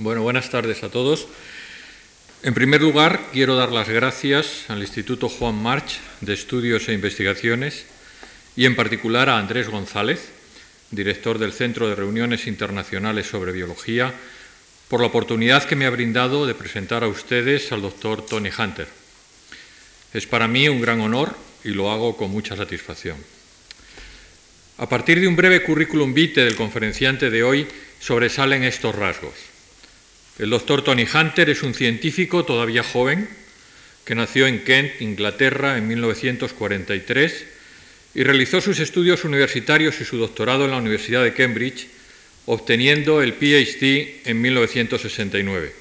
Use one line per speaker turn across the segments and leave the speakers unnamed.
Buenas tardes a todos. En primer lugar, quiero dar las gracias al Instituto Juan March de Estudios e Investigaciones y en particular a Andrés González, director del Centro de Reuniones Internacionales sobre Biología, por la oportunidad que me ha brindado de presentar a ustedes al doctor Tony Hunter. Es para mí un gran honor y lo hago con mucha satisfacción. A partir de un breve currículum vitae del conferenciante de hoy sobresalen estos rasgos. El doctor Tony Hunter es un científico todavía joven que nació en Kent, Inglaterra, en 1943 y realizó sus estudios universitarios y su doctorado en la Universidad de Cambridge, obteniendo el PhD en 1969.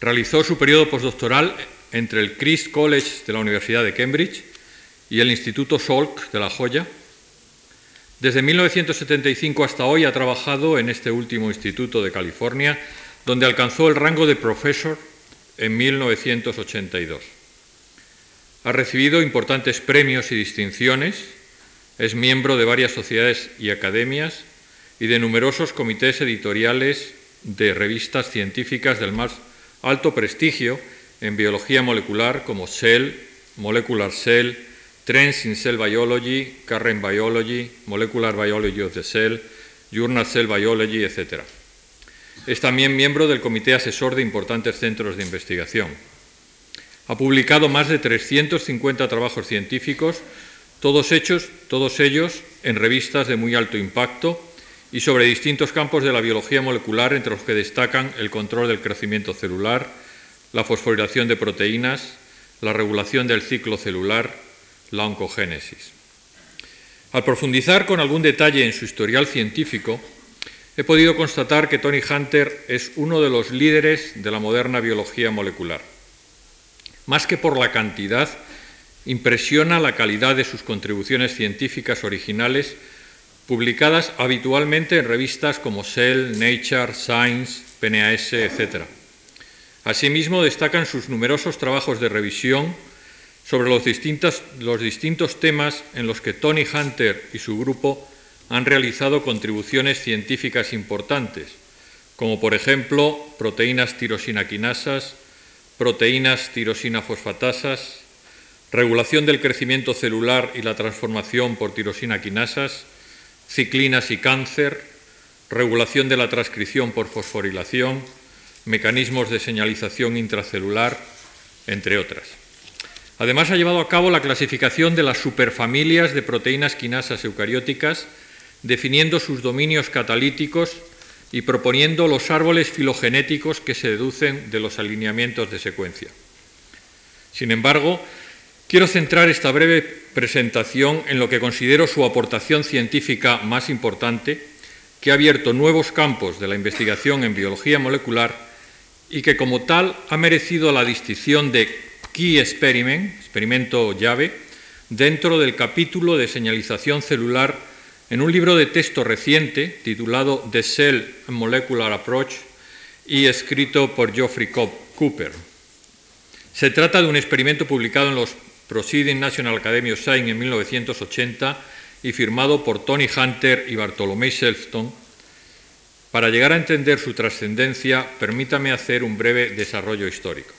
Realizó su periodo postdoctoral entre el Christ College de la Universidad de Cambridge y el Instituto Salk de La Joya. Desde 1975 hasta hoy ha trabajado en este último instituto de California donde alcanzó el rango de profesor en 1982. Ha recibido importantes premios y distinciones, es miembro de varias sociedades y academias y de numerosos comités editoriales de revistas científicas del más alto prestigio en biología molecular como Cell, Molecular Cell, Trends in Cell Biology, Current Biology, Molecular Biology of the Cell, Journal Cell Biology, etc. Es también miembro del Comité Asesor de importantes centros de investigación. Ha publicado más de 350 trabajos científicos, todos, hechos, todos ellos en revistas de muy alto impacto y sobre distintos campos de la biología molecular, entre los que destacan el control del crecimiento celular, la fosforilación de proteínas, la regulación del ciclo celular, la oncogénesis. Al profundizar con algún detalle en su historial científico, he podido constatar que Tony Hunter es uno de los líderes de la moderna biología molecular. Más que por la cantidad, impresiona la calidad de sus contribuciones científicas originales publicadas habitualmente en revistas como Cell, Nature, Science, PNAS, etc. Asimismo, destacan sus numerosos trabajos de revisión sobre los los distintos temas en los que Tony Hunter y su grupo han realizado contribuciones científicas importantes, como por ejemplo proteínas tirosinaquinasas, proteínas tirosina-fosfatasas, regulación del crecimiento celular y la transformación por tirosinaquinasas, ciclinas y cáncer, regulación de la transcripción por fosforilación, mecanismos de señalización intracelular, entre otras. Además, ha llevado a cabo la clasificación de las superfamilias de proteínas quinasas eucarióticas definiendo sus dominios catalíticos y proponiendo los árboles filogenéticos que se deducen de los alineamientos de secuencia. Sin embargo, quiero centrar esta breve presentación en lo que considero su aportación científica más importante, que ha abierto nuevos campos de la investigación en biología molecular y que como tal ha merecido la distinción de Key Experiment, experimento llave, dentro del capítulo de señalización celular en un libro de texto reciente titulado The Cell Molecular Approach y escrito por Geoffrey Cooper. Se trata de un experimento publicado en los Proceedings National Academy of Science en 1980 y firmado por Tony Hunter y Bartolomé Shelton. Para llegar a entender su trascendencia, permítame hacer un breve desarrollo histórico.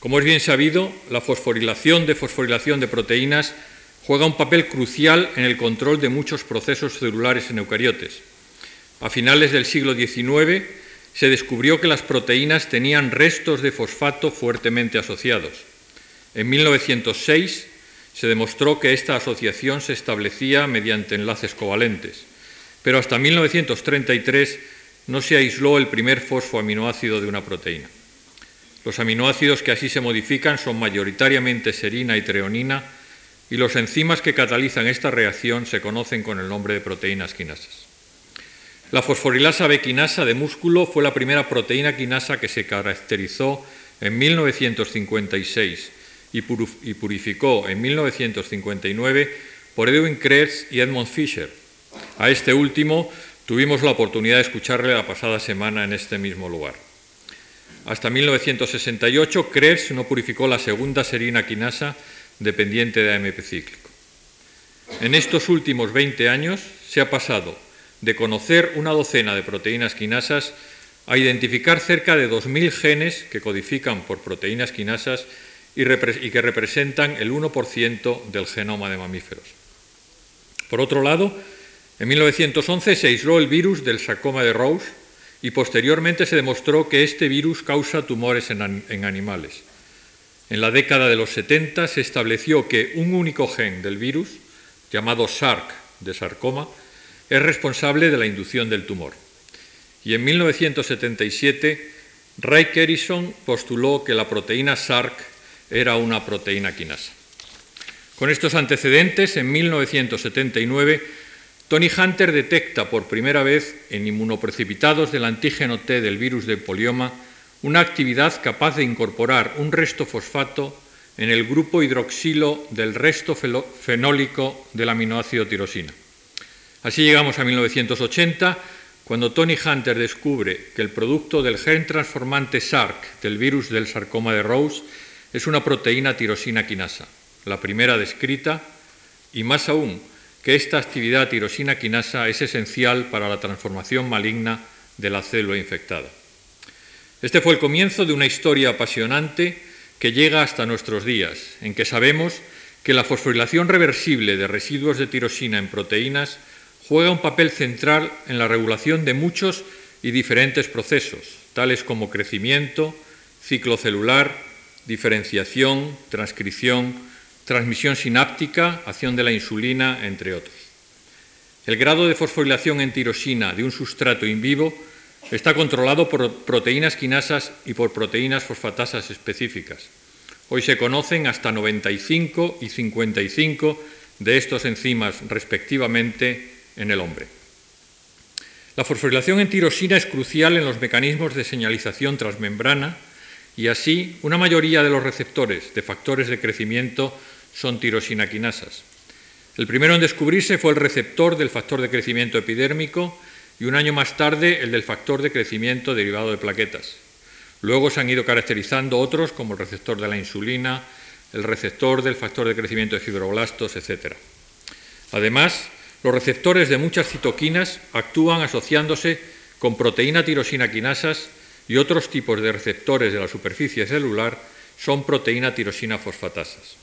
Como es bien sabido, la fosforilación de fosforilación de proteínas juega un papel crucial en el control de muchos procesos celulares en eucariotes. A finales del siglo XIX se descubrió que las proteínas tenían restos de fosfato fuertemente asociados. En 1906 se demostró que esta asociación se establecía mediante enlaces covalentes, pero hasta 1933 no se aisló el primer fosfoaminoácido de una proteína. Los aminoácidos que así se modifican son mayoritariamente serina y treonina, y los enzimas que catalizan esta reacción se conocen con el nombre de proteínas quinasas. La fosforilasa B quinasa de músculo fue la primera proteína quinasa que se caracterizó en 1956 y purificó en 1959 por Edwin Krebs y Edmund Fischer. A este último tuvimos la oportunidad de escucharle la pasada semana en este mismo lugar. Hasta 1968 Krebs no purificó la segunda serina quinasa dependiente de AMP cíclico. En estos últimos 20 años se ha pasado de conocer una docena de proteínas quinasas a identificar cerca de 2.000 genes que codifican por proteínas quinasas y, que representan el 1% del genoma de mamíferos. Por otro lado, en 1911 se aisló el virus del sarcoma de Rose y posteriormente se demostró que este virus causa tumores en, en animales. En la década de los 70 se estableció que un único gen del virus, llamado SARC de sarcoma, es responsable de la inducción del tumor. Y en 1977, Ray Kerrison postuló que la proteína SARC era una proteína quinasa. Con estos antecedentes, en 1979, Tony Hunter detecta por primera vez en inmunoprecipitados del antígeno T del virus de polioma una actividad capaz de incorporar un resto fosfato en el grupo hidroxilo del resto fenólico del aminoácido tirosina. Así llegamos a 1980, cuando Tony Hunter descubre que el producto del gen transformante SARC del virus del sarcoma de Rose es una proteína tirosina quinasa, la primera descrita, y más aún, que esta actividad tirosina quinasa es esencial para la transformación maligna de la célula infectada. Este fue el comienzo de una historia apasionante que llega hasta nuestros días, en que sabemos que la fosforilación reversible de residuos de tirosina en proteínas juega un papel central en la regulación de muchos y diferentes procesos, tales como crecimiento, ciclo celular, diferenciación, transcripción, transmisión sináptica, acción de la insulina, entre otros. El grado de fosforilación en tirosina de un sustrato in vivo está controlado por proteínas quinasas y por proteínas fosfatasas específicas. Hoy se conocen hasta 95 y 55 de estos enzimas respectivamente en el hombre. La fosforilación en tirosina es crucial en los mecanismos de señalización transmembrana y así una mayoría de los receptores de factores de crecimiento son tirosinaquinasas. El primero en descubrirse fue el receptor del factor de crecimiento epidérmico y un año más tarde el del factor de crecimiento derivado de plaquetas. Luego se han ido caracterizando otros como el receptor de la insulina, el receptor del factor de crecimiento de fibroblastos, etc. Además, los receptores de muchas citoquinas actúan asociándose con proteína tirosina quinasas y otros tipos de receptores de la superficie celular son proteína tirosina fosfatasas.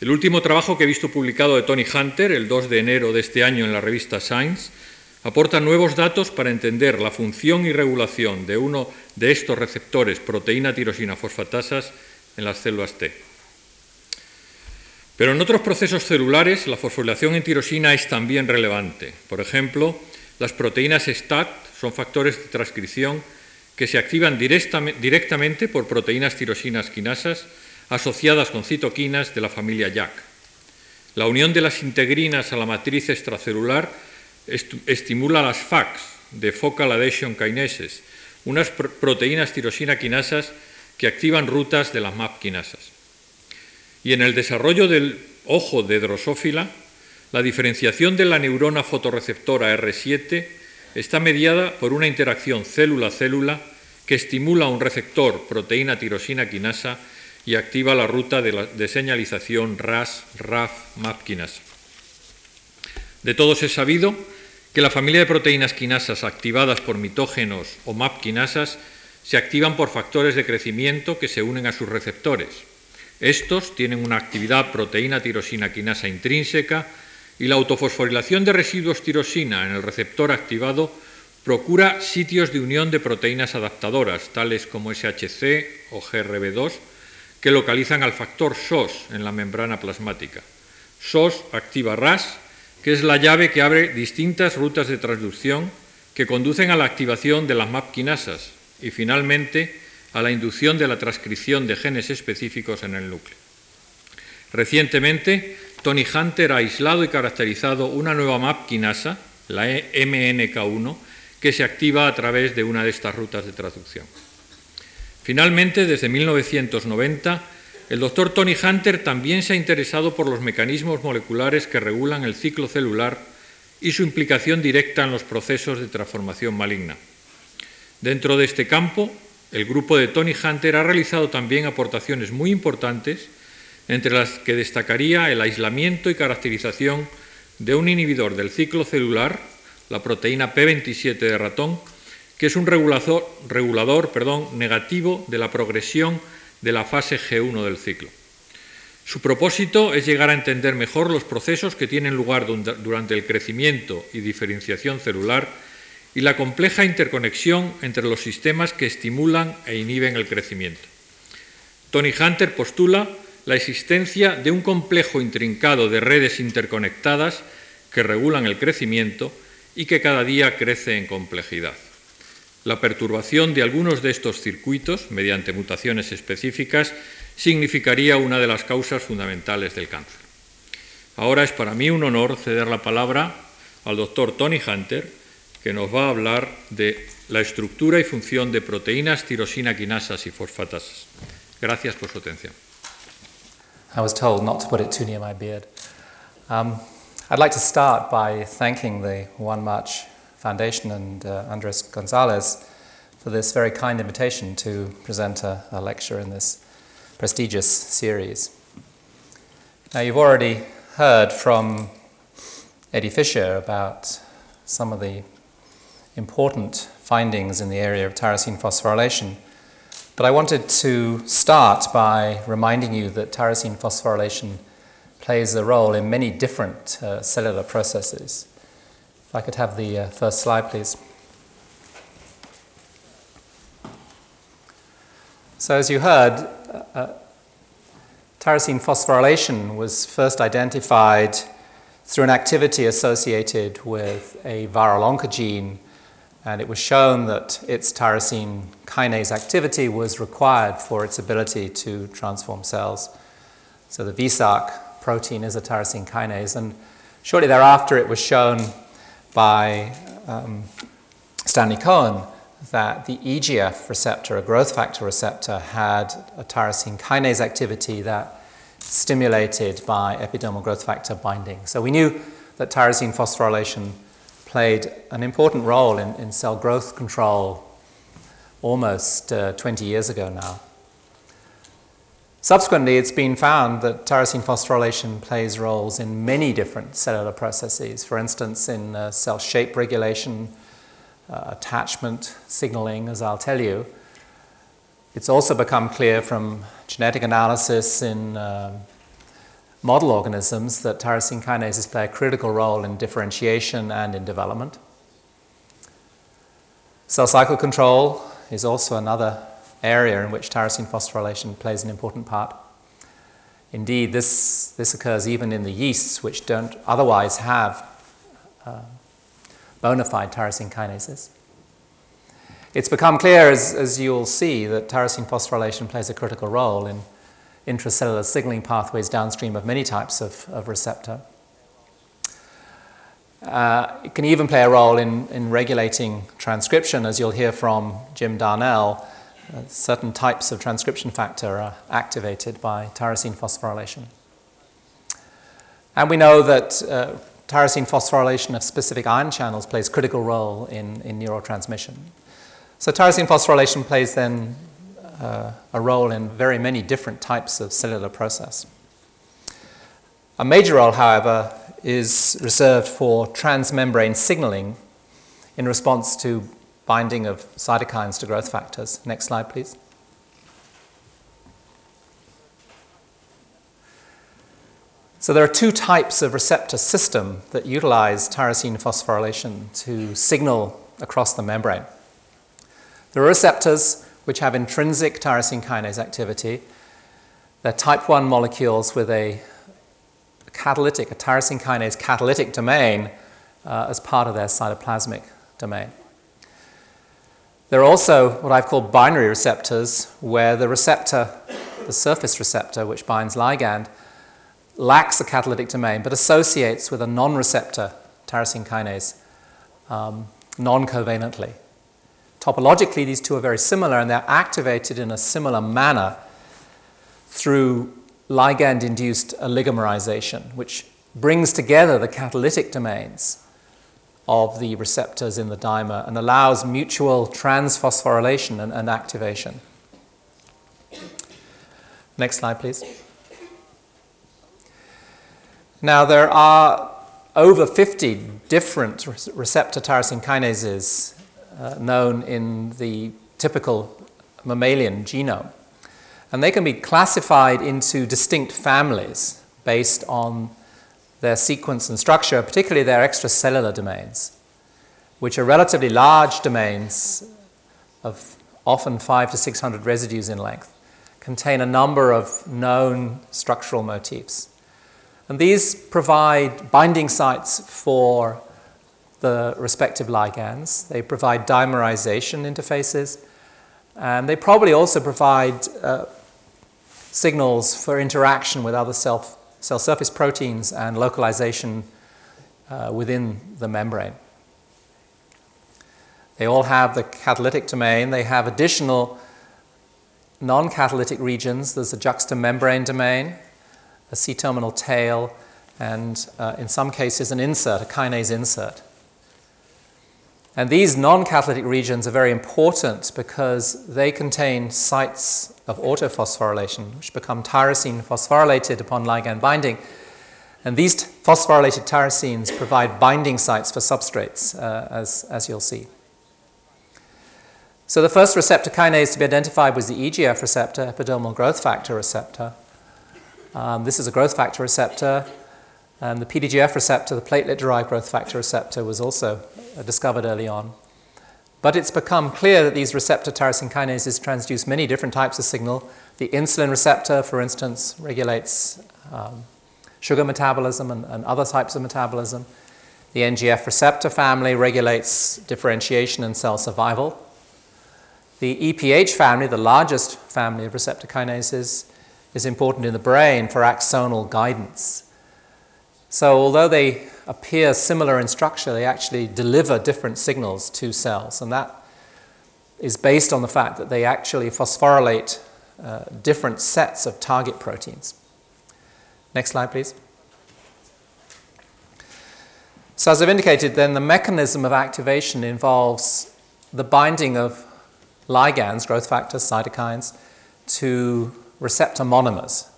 El último trabajo que he visto publicado de Tony Hunter, el 2 de enero de este año en la revista Science, aporta nuevos datos para entender la función y regulación de uno de estos receptores proteína tirosina fosfatasas en las células T. Pero en otros procesos celulares la fosforilación en tirosina es también relevante. Por ejemplo, las proteínas STAT son factores de transcripción que se activan directamente por proteínas tirosinas quinasas asociadas con citoquinas de la familia JAK. La unión de las integrinas a la matriz extracelular estimula las FACs, de Focal Adhesion Kinases, unas proteínas tirosina quinasas que activan rutas de las MAP quinasas. Y en el desarrollo del ojo de drosófila, la diferenciación de la neurona fotorreceptora R7 está mediada por una interacción célula-célula que estimula un receptor proteína tirosina quinasa y activa la ruta de, señalización RAS-RAF-MAP quinasa. De todos es sabido que la familia de proteínas quinasas activadas por mitógenos o MAP quinasas se activan por factores de crecimiento que se unen a sus receptores. Estos tienen una actividad proteína tirosina quinasa intrínseca y la autofosforilación de residuos tirosina en el receptor activado procura sitios de unión de proteínas adaptadoras, tales como SHC o GRB2, que localizan al factor SOS en la membrana plasmática. SOS activa RAS que es la llave que abre distintas rutas de transducción que conducen a la activación de las MAP quinasas y finalmente a la inducción de la transcripción de genes específicos en el núcleo. Recientemente, Tony Hunter ha aislado y caracterizado una nueva MAP quinasa, la MNK1, que se activa a través de una de estas rutas de transducción. Finalmente, desde 1990, el doctor Tony Hunter también se ha interesado por los mecanismos moleculares que regulan el ciclo celular y su implicación directa en los procesos de transformación maligna. Dentro de este campo, el grupo de Tony Hunter ha realizado también aportaciones muy importantes, entre las que destacaría el aislamiento y caracterización de un inhibidor del ciclo celular, la proteína P27 de ratón, que es un regulador, negativo de la progresión de la fase G1 del ciclo. Su propósito es llegar a entender mejor los procesos que tienen lugar durante el crecimiento y diferenciación celular y la compleja interconexión entre los sistemas que estimulan e inhiben el crecimiento. Tony Hunter postula la existencia de un complejo intrincado de redes interconectadas que regulan el crecimiento y que cada día crece en complejidad. La perturbación de algunos de estos circuitos, mediante mutaciones específicas, significaría una de las causas fundamentales del cáncer. Ahora es para mí un honor ceder la palabra al doctor Tony Hunter, que nos va a hablar de la estructura y función de proteínas, tirosina, quinasas y fosfatasas. Gracias por su atención.
I was told not to put it too near my beard. Um, I'd like to start by thanking the One March Foundation and uh, Andres Gonzalez for this very kind invitation to present a, a lecture in this prestigious series. Now, you've already heard from Eddie Fischer about some of the important findings in the area of tyrosine phosphorylation, but I wanted to start by reminding you that tyrosine phosphorylation plays a role in many different uh, cellular processes. If I could have the uh, first slide, please. So, as you heard, uh, tyrosine phosphorylation was first identified through an activity associated with a viral oncogene, and it was shown that its tyrosine kinase activity was required for its ability to transform cells. So the VSARC protein is a tyrosine kinase, and shortly thereafter it was shown by um, Stanley Cohen that the EGF receptor, a growth factor receptor, had a tyrosine kinase activity that stimulated by epidermal growth factor binding. So we knew that tyrosine phosphorylation played an important role in, in cell growth control almost uh, 20 years ago now. Subsequently, it's been found that tyrosine phosphorylation plays roles in many different cellular processes, for instance, in uh, cell shape regulation, uh, attachment signaling, as I'll tell you. It's also become clear from genetic analysis in uh, model organisms that tyrosine kinases play a critical role in differentiation and in development. Cell cycle control is also another area in which tyrosine phosphorylation plays an important part. Indeed, this, this occurs even in the yeasts, which don't otherwise have uh, bona fide tyrosine kinases. It's become clear, as, as you'll see, that tyrosine phosphorylation plays a critical role in intracellular signaling pathways downstream of many types of, of receptor. Uh, it can even play a role in, in regulating transcription, as you'll hear from Jim Darnell. Uh, certain types of transcription factor are activated by tyrosine phosphorylation. And we know that uh, tyrosine phosphorylation of specific ion channels plays a critical role in, in neurotransmission. So tyrosine phosphorylation plays then uh, a role in very many different types of cellular process. A major role, however, is reserved for transmembrane signaling in response to binding of cytokines to growth factors. Next slide, please. So there are two types of receptor system that utilize tyrosine phosphorylation to signal across the membrane. There are receptors which have intrinsic tyrosine kinase activity. They're type 1 molecules with a catalytic, a tyrosine kinase catalytic domain uh, as part of their cytoplasmic domain. There are also what I've called binary receptors, where the receptor, the surface receptor, which binds ligand, lacks a catalytic domain but associates with a non receptor tyrosine kinase um, non covalently. Topologically, these two are very similar and they're activated in a similar manner through ligand induced oligomerization, which brings together the catalytic domains of the receptors in the dimer and allows mutual transphosphorylation and, and activation. Next slide, please. Now, there are over 50 different receptor tyrosine kinases uh, known in the typical mammalian genome. And they can be classified into distinct families based on their sequence and structure, particularly their extracellular domains, which are relatively large domains of often five to 600 residues in length, contain a number of known structural motifs. And these provide binding sites for the respective ligands. They provide dimerization interfaces. And they probably also provide uh, signals for interaction with other cell, cell surface proteins and localization uh, within the membrane. They all have the catalytic domain. They have additional non catalytic regions. There's a juxtamembrane domain, a C terminal tail, and uh, in some cases, an insert, a kinase insert. And these non catalytic regions are very important because they contain sites of autophosphorylation, which become tyrosine phosphorylated upon ligand binding. And these phosphorylated tyrosines provide binding sites for substrates, uh, as, as you'll see. So the first receptor kinase to be identified was the EGF receptor, epidermal growth factor receptor. Um, this is a growth factor receptor. And the PDGF receptor, the platelet derived growth factor receptor, was also uh, discovered early on. But it's become clear that these receptor tyrosine kinases transduce many different types of signal. The insulin receptor, for instance, regulates um, sugar metabolism and, and other types of metabolism. The NGF receptor family regulates differentiation and cell survival. The EPH family, the largest family of receptor kinases, is important in the brain for axonal guidance. So, although they appear similar in structure, they actually deliver different signals to cells. And that is based on the fact that they actually phosphorylate uh, different sets of target proteins. Next slide, please. So, as I've indicated, then the mechanism of activation involves the binding of ligands, growth factors, cytokines, to receptor monomers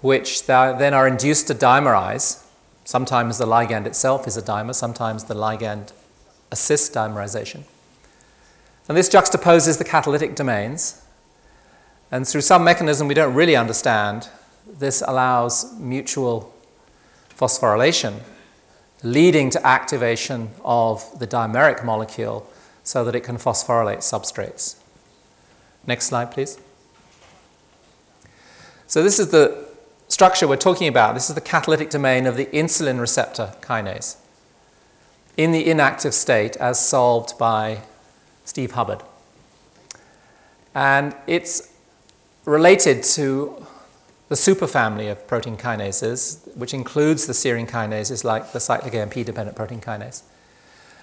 which then are induced to dimerize. Sometimes the ligand itself is a dimer, sometimes the ligand assists dimerization. And this juxtaposes the catalytic domains. And through some mechanism we don't really understand, this allows mutual phosphorylation, leading to activation of the dimeric molecule so that it can phosphorylate substrates. Next slide, please. So, this is the structure we're talking about, this is the catalytic domain of the insulin receptor kinase in the inactive state as solved by Steve Hubbard. And it's related to the superfamily of protein kinases, which includes the serine kinases like the cyclic AMP dependent protein kinase.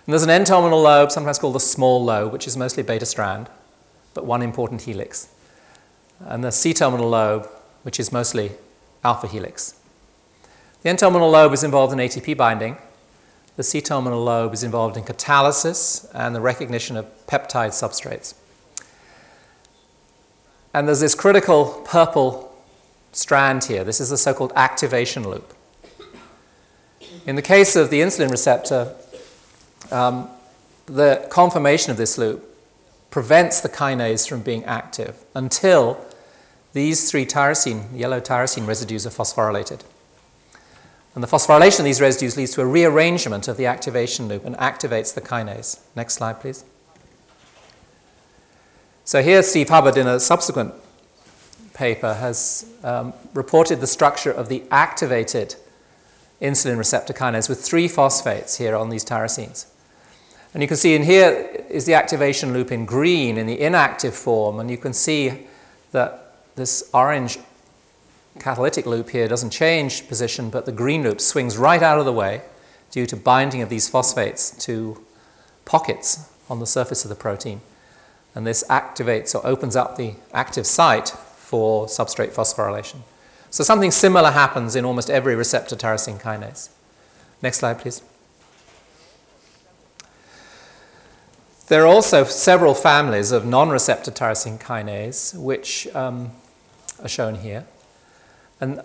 And there's an N terminal lobe, sometimes called the small lobe, which is mostly beta strand, but one important helix. And the C terminal lobe, which is mostly alpha helix. The N terminal lobe is involved in ATP binding. The C terminal lobe is involved in catalysis and the recognition of peptide substrates. And there's this critical purple strand here. This is the so called activation loop. In the case of the insulin receptor, um, the conformation of this loop prevents the kinase from being active until these three tyrosine, yellow tyrosine residues are phosphorylated. And the phosphorylation of these residues leads to a rearrangement of the activation loop and activates the kinase. Next slide, please. So here, Steve Hubbard, in a subsequent paper, has um, reported the structure of the activated insulin receptor kinase with three phosphates here on these tyrosines. And you can see in here is the activation loop in green in the inactive form, and you can see that this orange catalytic loop here doesn't change position, but the green loop swings right out of the way due to binding of these phosphates to pockets on the surface of the protein. And this activates or opens up the active site for substrate phosphorylation. So something similar happens in almost every receptor tyrosine kinase. Next slide, please. There are also several families of non-receptor tyrosine kinase, which um, are shown here. And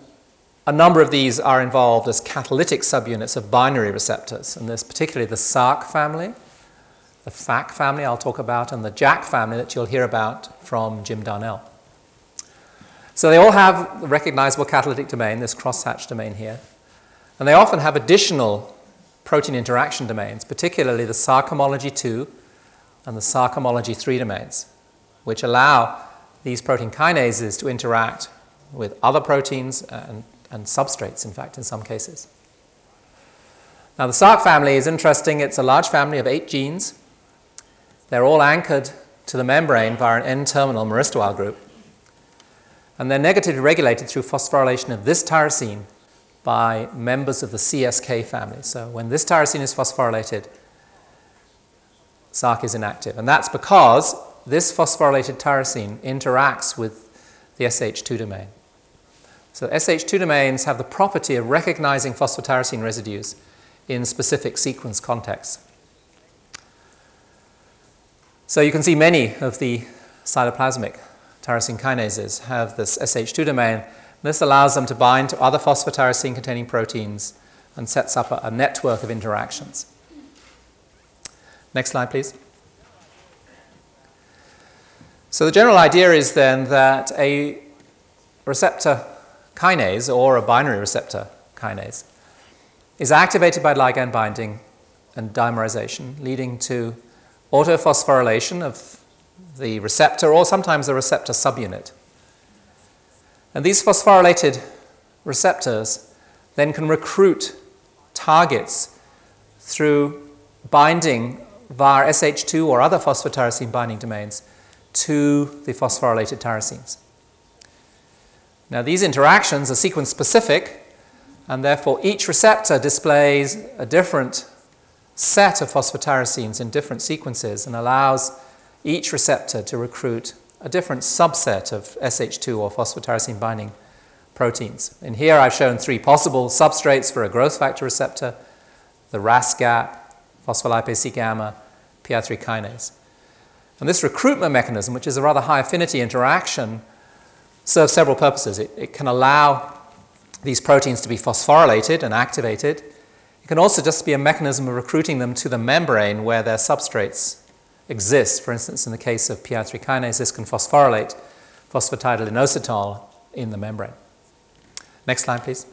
a number of these are involved as catalytic subunits of binary receptors, and there's particularly the SRC family, the FAK family I'll talk about, and the JAK family that you'll hear about from Jim Darnell. So they all have a recognizable catalytic domain, this crosshatch domain here. And they often have additional protein interaction domains, particularly the Src homology 2 and the Src homology 3 domains, which allow these protein kinases to interact with other proteins uh, and, and substrates, in fact, in some cases. Now, the Src family is interesting. It's a large family of eight genes. They're all anchored to the membrane via an N terminal myristoyl group. And they're negatively regulated through phosphorylation of this tyrosine by members of the CSK family. So when this tyrosine is phosphorylated, Src is inactive. And that's because this phosphorylated tyrosine interacts with the SH2 domain. So SH2 domains have the property of recognizing phosphotyrosine residues in specific sequence contexts. So you can see many of the cytoplasmic tyrosine kinases have this SH2 domain. This allows them to bind to other phosphotyrosine containing proteins and sets up a, a network of interactions. Next slide, please. So the general idea is then that a receptor kinase or a binary receptor kinase is activated by ligand binding and dimerization, leading to autophosphorylation of the receptor or sometimes the receptor subunit. And these phosphorylated receptors then can recruit targets through binding via SH2 or other phosphotyrosine binding domains to the phosphorylated tyrosines. Now, these interactions are sequence specific, and therefore each receptor displays a different set of phosphotyrosines in different sequences and allows each receptor to recruit a different subset of SH2 or phosphotyrosine binding proteins. And here I've shown three possible substrates for a growth factor receptor the RAS-GAP, phospholipase C gamma, PI3 kinase. And this recruitment mechanism, which is a rather high affinity interaction, serves several purposes. It, it can allow these proteins to be phosphorylated and activated. It can also just be a mechanism of recruiting them to the membrane where their substrates exist. For instance, in the case of PI3 kinase, this can phosphorylate phosphatidylinositol in the membrane. Next slide, please.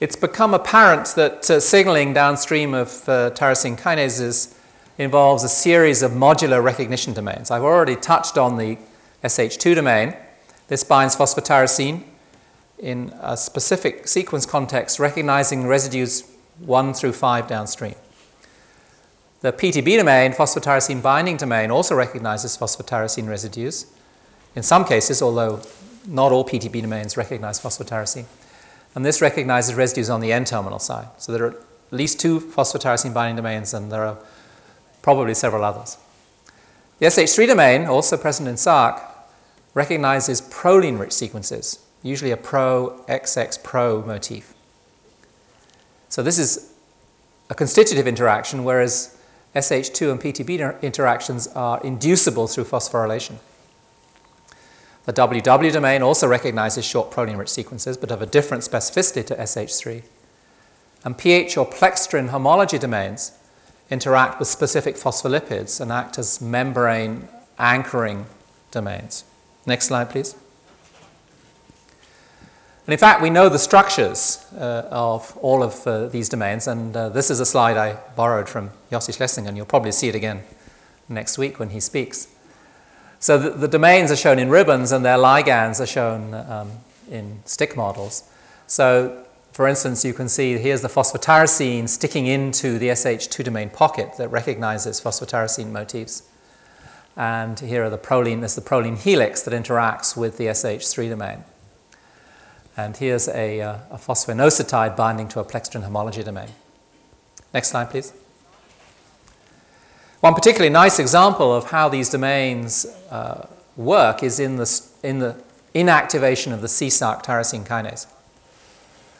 It's become apparent that uh, signaling downstream of uh, tyrosine kinases involves a series of modular recognition domains. I've already touched on the SH2 domain. This binds phosphotyrosine in a specific sequence context, recognizing residues 1 through 5 downstream. The PTB domain, phosphotyrosine binding domain, also recognizes phosphotyrosine residues. In some cases, although not all PTB domains recognize phosphotyrosine. And this recognizes residues on the N terminal side. So there are at least two phosphotyrosine binding domains, and there are probably several others. The SH3 domain, also present in Src, recognizes proline rich sequences, usually a pro XX pro motif. So this is a constitutive interaction, whereas SH2 and PTB interactions are inducible through phosphorylation. The WW domain also recognizes short proline rich sequences, but of a different specificity to SH3. And pH or pleckstrin homology domains interact with specific phospholipids and act as membrane anchoring domains. Next slide, please. And in fact, we know the structures uh, of all of uh, these domains, and uh, this is a slide I borrowed from Yossi Schlessinger, and you'll probably see it again next week when he speaks. So the, the domains are shown in ribbons, and their ligands are shown um, in stick models. So, for instance, you can see here's the phosphotyrosine sticking into the SH2 domain pocket that recognizes phosphotyrosine motifs. And here are the proline, there's the proline helix that interacts with the SH3 domain. And here's a, uh, a phosphoinositide binding to a pleckstrin homology domain. Next slide, please. One particularly nice example of how these domains uh, work is in the, in the inactivation of the CSRC tyrosine kinase.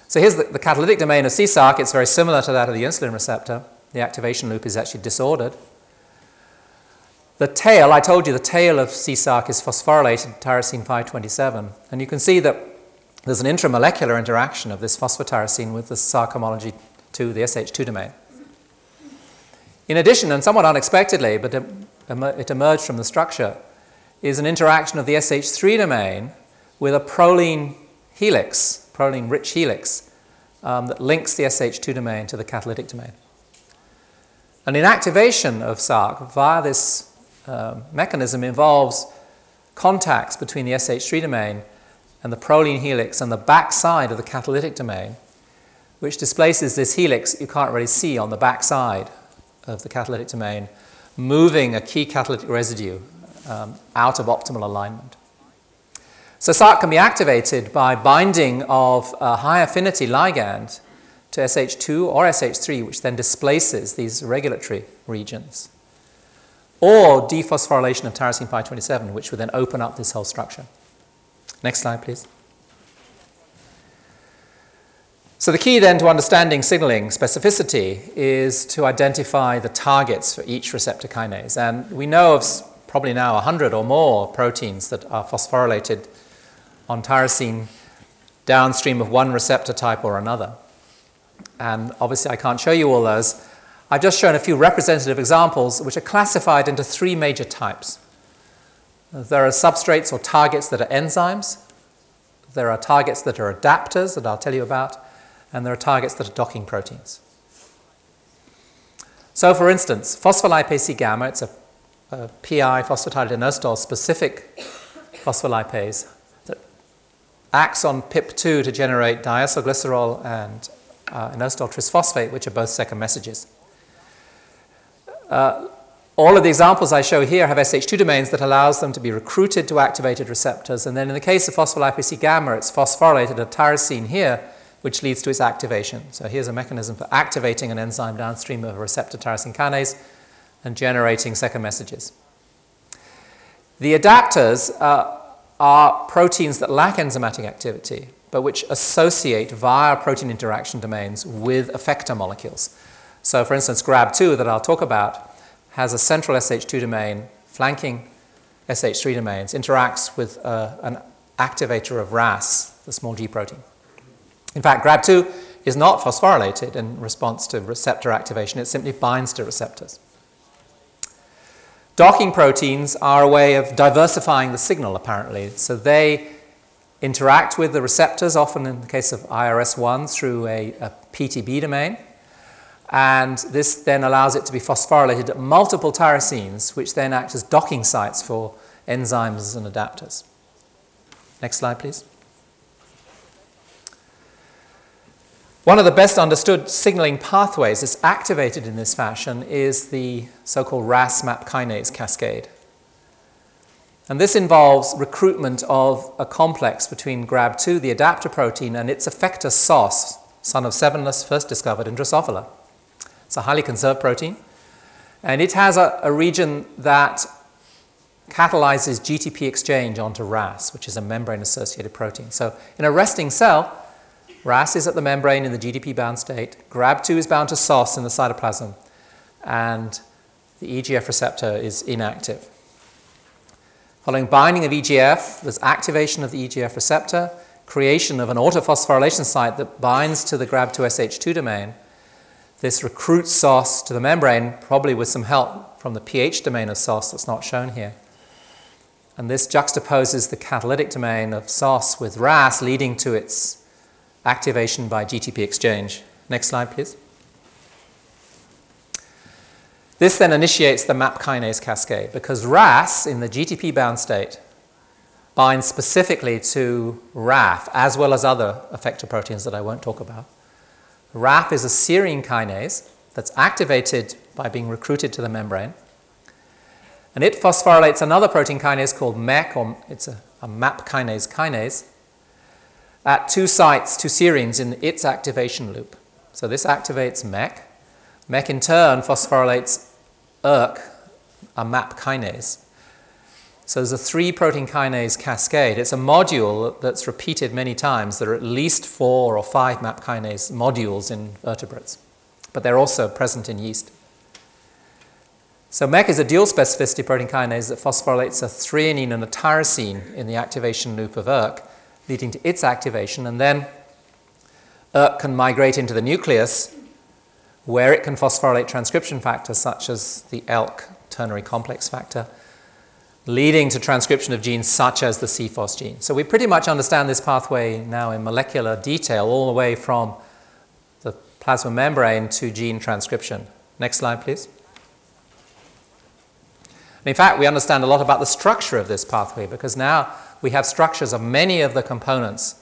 So here's the, the catalytic domain of CSRC. It's very similar to that of the insulin receptor. The activation loop is actually disordered. The tail, I told you the tail of CSRC is phosphorylated tyrosine 527. And you can see that there's an intramolecular interaction of this phosphotyrosine with the Src homology to the SH2 domain. In addition, and somewhat unexpectedly, but it emerged from the structure, is an interaction of the SH3 domain with a proline helix, proline rich helix, um, that links the SH2 domain to the catalytic domain. An inactivation of Src via this uh, mechanism involves contacts between the SH3 domain and the proline helix and the backside of the catalytic domain, which displaces this helix you can't really see on the backside of the catalytic domain, moving a key catalytic residue um, out of optimal alignment. So Src can be activated by binding of a high affinity ligand to SH2 or SH3, which then displaces these regulatory regions. Or dephosphorylation of tyrosine 527, which would then open up this whole structure. Next slide, please. So, the key then to understanding signaling specificity is to identify the targets for each receptor kinase. And we know of probably now 100 or more proteins that are phosphorylated on tyrosine downstream of one receptor type or another. And obviously, I can't show you all those. I've just shown a few representative examples which are classified into three major types. There are substrates or targets that are enzymes, there are targets that are adapters that I'll tell you about, and there are targets that are docking proteins. So, for instance, phospholipase C gamma, it's a, a PI phosphatidylinositol specific phospholipase acts on PIP2 to generate diacylglycerol and uh, inositol trisphosphate, which are both second messages. Uh, all of the examples I show here have SH2 domains that allows them to be recruited to activated receptors. And then in the case of phospholipase gamma, it's phosphorylated a tyrosine here, which leads to its activation. So here's a mechanism for activating an enzyme downstream of a receptor tyrosine kinase and generating second messages. The adapters uh, are proteins that lack enzymatic activity, but which associate via protein interaction domains with effector molecules. So, for instance, Grb2 that I'll talk about has a central SH2 domain flanking SH3 domains, interacts with uh, an activator of RAS, the small g protein. In fact, Grb2 is not phosphorylated in response to receptor activation, it simply binds to receptors. Docking proteins are a way of diversifying the signal, apparently. So they interact with the receptors, often in the case of IRS1 through a, a PTB domain. And this then allows it to be phosphorylated at multiple tyrosines, which then act as docking sites for enzymes and adapters. Next slide, please. One of the best understood signaling pathways that's activated in this fashion is the so called RAS MAP kinase cascade. And this involves recruitment of a complex between Grb2, the adapter protein, and its effector SOS, son of Sevenless, first discovered in Drosophila. It's a highly conserved protein, and it has a, a region that catalyzes GTP exchange onto RAS, which is a membrane associated protein. So, in a resting cell, RAS is at the membrane in the GDP bound state, Grb2 is bound to SOS in the cytoplasm, and the EGF receptor is inactive. Following binding of EGF, there's activation of the EGF receptor, creation of an autophosphorylation site that binds to the GRAB2SH2 domain. This recruits SOS to the membrane, probably with some help from the pH domain of SOS that's not shown here. And this juxtaposes the catalytic domain of SOS with RAS, leading to its activation by GTP exchange. Next slide, please. This then initiates the MAP kinase cascade because RAS in the GTP bound state binds specifically to RAF as well as other effector proteins that I won't talk about. RAF is a serine kinase that's activated by being recruited to the membrane. And it phosphorylates another protein kinase called MEK, or it's a, a MAP kinase kinase, at two sites, two serines in its activation loop. So this activates MEK. MEK in turn phosphorylates ERK, a MAP kinase. So there's a three protein kinase cascade. It's a module that's repeated many times. There are at least four or five MAP kinase modules in vertebrates, but they're also present in yeast. So MEK is a dual specificity protein kinase that phosphorylates a threonine and a tyrosine in the activation loop of ERK leading to its activation, and then ERK can migrate into the nucleus where it can phosphorylate transcription factors such as the ELK ternary complex factor, leading to transcription of genes such as the CFOS gene. So we pretty much understand this pathway now in molecular detail, all the way from the plasma membrane to gene transcription. Next slide, please. And in fact, we understand a lot about the structure of this pathway because now we have structures of many of the components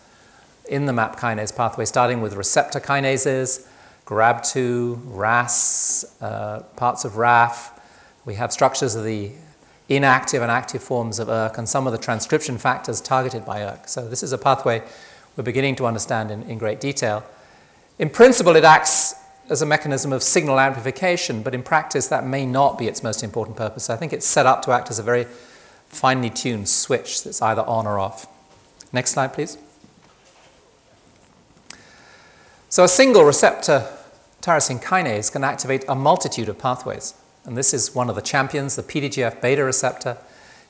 in the MAP kinase pathway, starting with receptor kinases, Grb2, RAS, uh, parts of RAF. We have structures of the inactive and active forms of ERK and some of the transcription factors targeted by ERK. So this is a pathway we're beginning to understand in, in great detail. In principle, it acts as a mechanism of signal amplification, but in practice, that may not be its most important purpose. I think it's set up to act as a very finely tuned switch that's either on or off. Next slide, please. So, a single receptor tyrosine kinase can activate a multitude of pathways. And this is one of the champions, the PDGF beta receptor.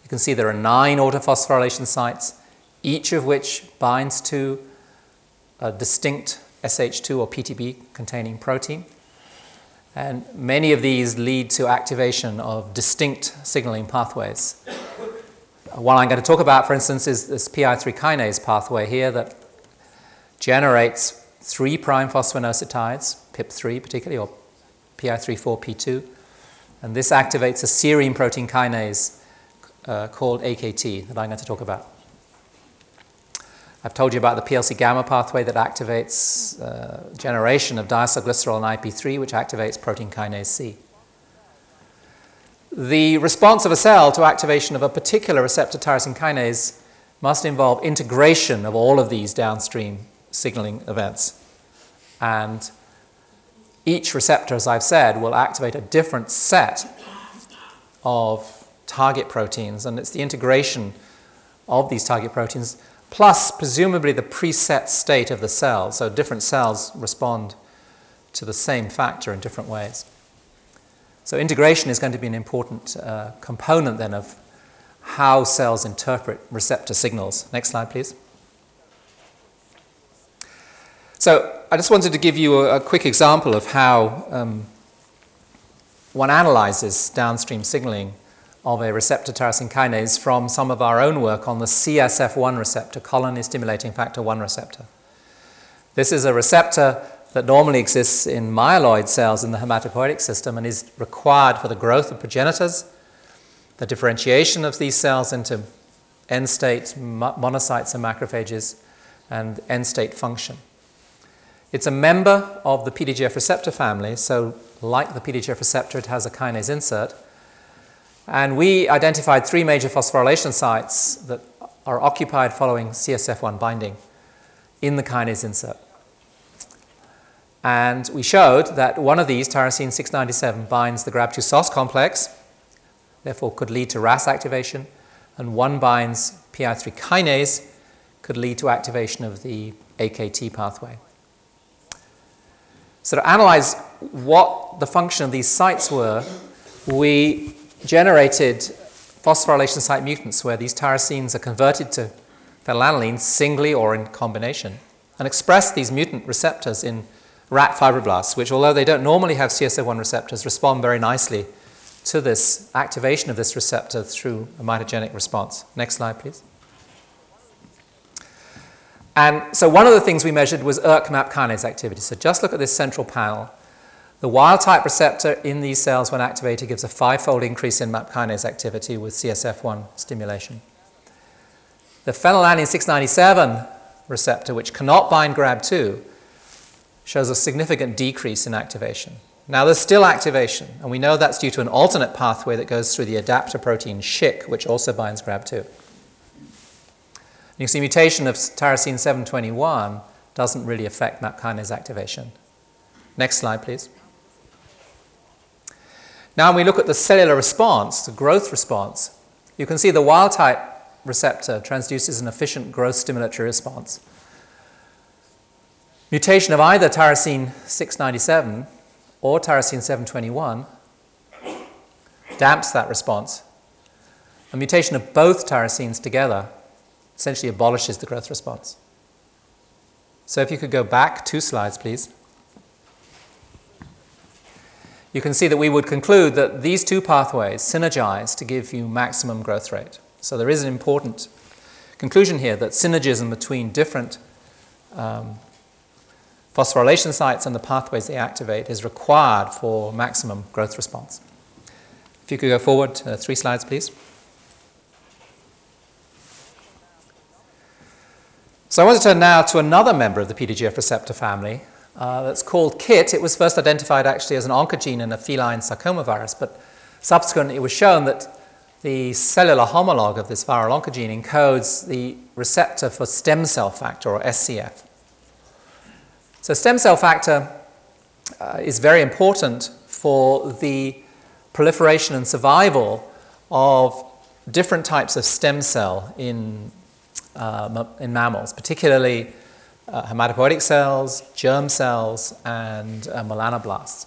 You can see there are nine autophosphorylation sites, each of which binds to a distinct SH2 or PTB containing protein. And many of these lead to activation of distinct signaling pathways. One I'm going to talk about, for instance, is this PI3 kinase pathway here that generates 3' prime phosphoinositides, PIP3 particularly, or PI3-4P2. And this activates a serine protein kinase uh, called AKT that I'm going to talk about. I've told you about the PLC gamma pathway that activates uh, generation of diacylglycerol and IP3, which activates protein kinase C. The response of a cell to activation of a particular receptor tyrosine kinase must involve integration of all of these downstream signaling events. And each receptor, as I've said, will activate a different set of target proteins, and it's the integration of these target proteins plus presumably the preset state of the cell. So different cells respond to the same factor in different ways. So integration is going to be an important uh, component then of how cells interpret receptor signals. Next slide, please. So I just wanted to give you a, a quick example of how um, one analyzes downstream signaling of a receptor tyrosine kinase from some of our own work on the CSF1 receptor, colony stimulating factor 1 receptor. This is a receptor that normally exists in myeloid cells in the hematopoietic system and is required for the growth of progenitors, the differentiation of these cells into end state monocytes and macrophages, and end state function. It's a member of the PDGF receptor family, so like the PDGF receptor, it has a kinase insert and we identified three major phosphorylation sites that are occupied following CSF1 binding in the kinase insert. And we showed that one of these, tyrosine 697, binds the Grb2 SOS complex, therefore could lead to RAS activation, and one binds PI3 kinase, could lead to activation of the AKT pathway. So to analyze what the function of these sites were, we generated phosphorylation site mutants where these tyrosines are converted to phenylalanine singly or in combination and express these mutant receptors in rat fibroblasts, which, although they don't normally have CSF1 receptors, respond very nicely to this activation of this receptor through a mitogenic response. Next slide, please. And so one of the things we measured was ERK map kinase activity. So just look at this central panel. The wild type receptor in these cells, when activated, gives a five-fold increase in MAP kinase activity with CSF1 stimulation. The phenylalanine 697 receptor, which cannot bind Grb2, shows a significant decrease in activation. Now, there's still activation, and we know that's due to an alternate pathway that goes through the adapter protein Shc, which also binds Grb2. You can see, mutation of tyrosine 721 doesn't really affect MAP kinase activation. Next slide, please. Now, when we look at the cellular response, the growth response, you can see the wild type receptor transduces an efficient growth stimulatory response. Mutation of either tyrosine 697 or tyrosine 721 damps that response. A mutation of both tyrosines together essentially abolishes the growth response. So if you could go back two slides, please. you can see that we would conclude that these two pathways synergize to give you maximum growth rate. So there is an important conclusion here that synergism between different um, phosphorylation sites and the pathways they activate is required for maximum growth response. If you could go forward uh, three slides, please. So I want to turn now to another member of the PDGF receptor family uh, that's called KIT. It was first identified actually as an oncogene in a feline sarcoma virus, but subsequently it was shown that the cellular homologue of this viral oncogene encodes the receptor for stem cell factor, or SCF. So, stem cell factor uh, is very important for the proliferation and survival of different types of stem cell in, uh, in mammals, particularly uh, hematopoietic cells, germ cells, and uh, melanoblasts.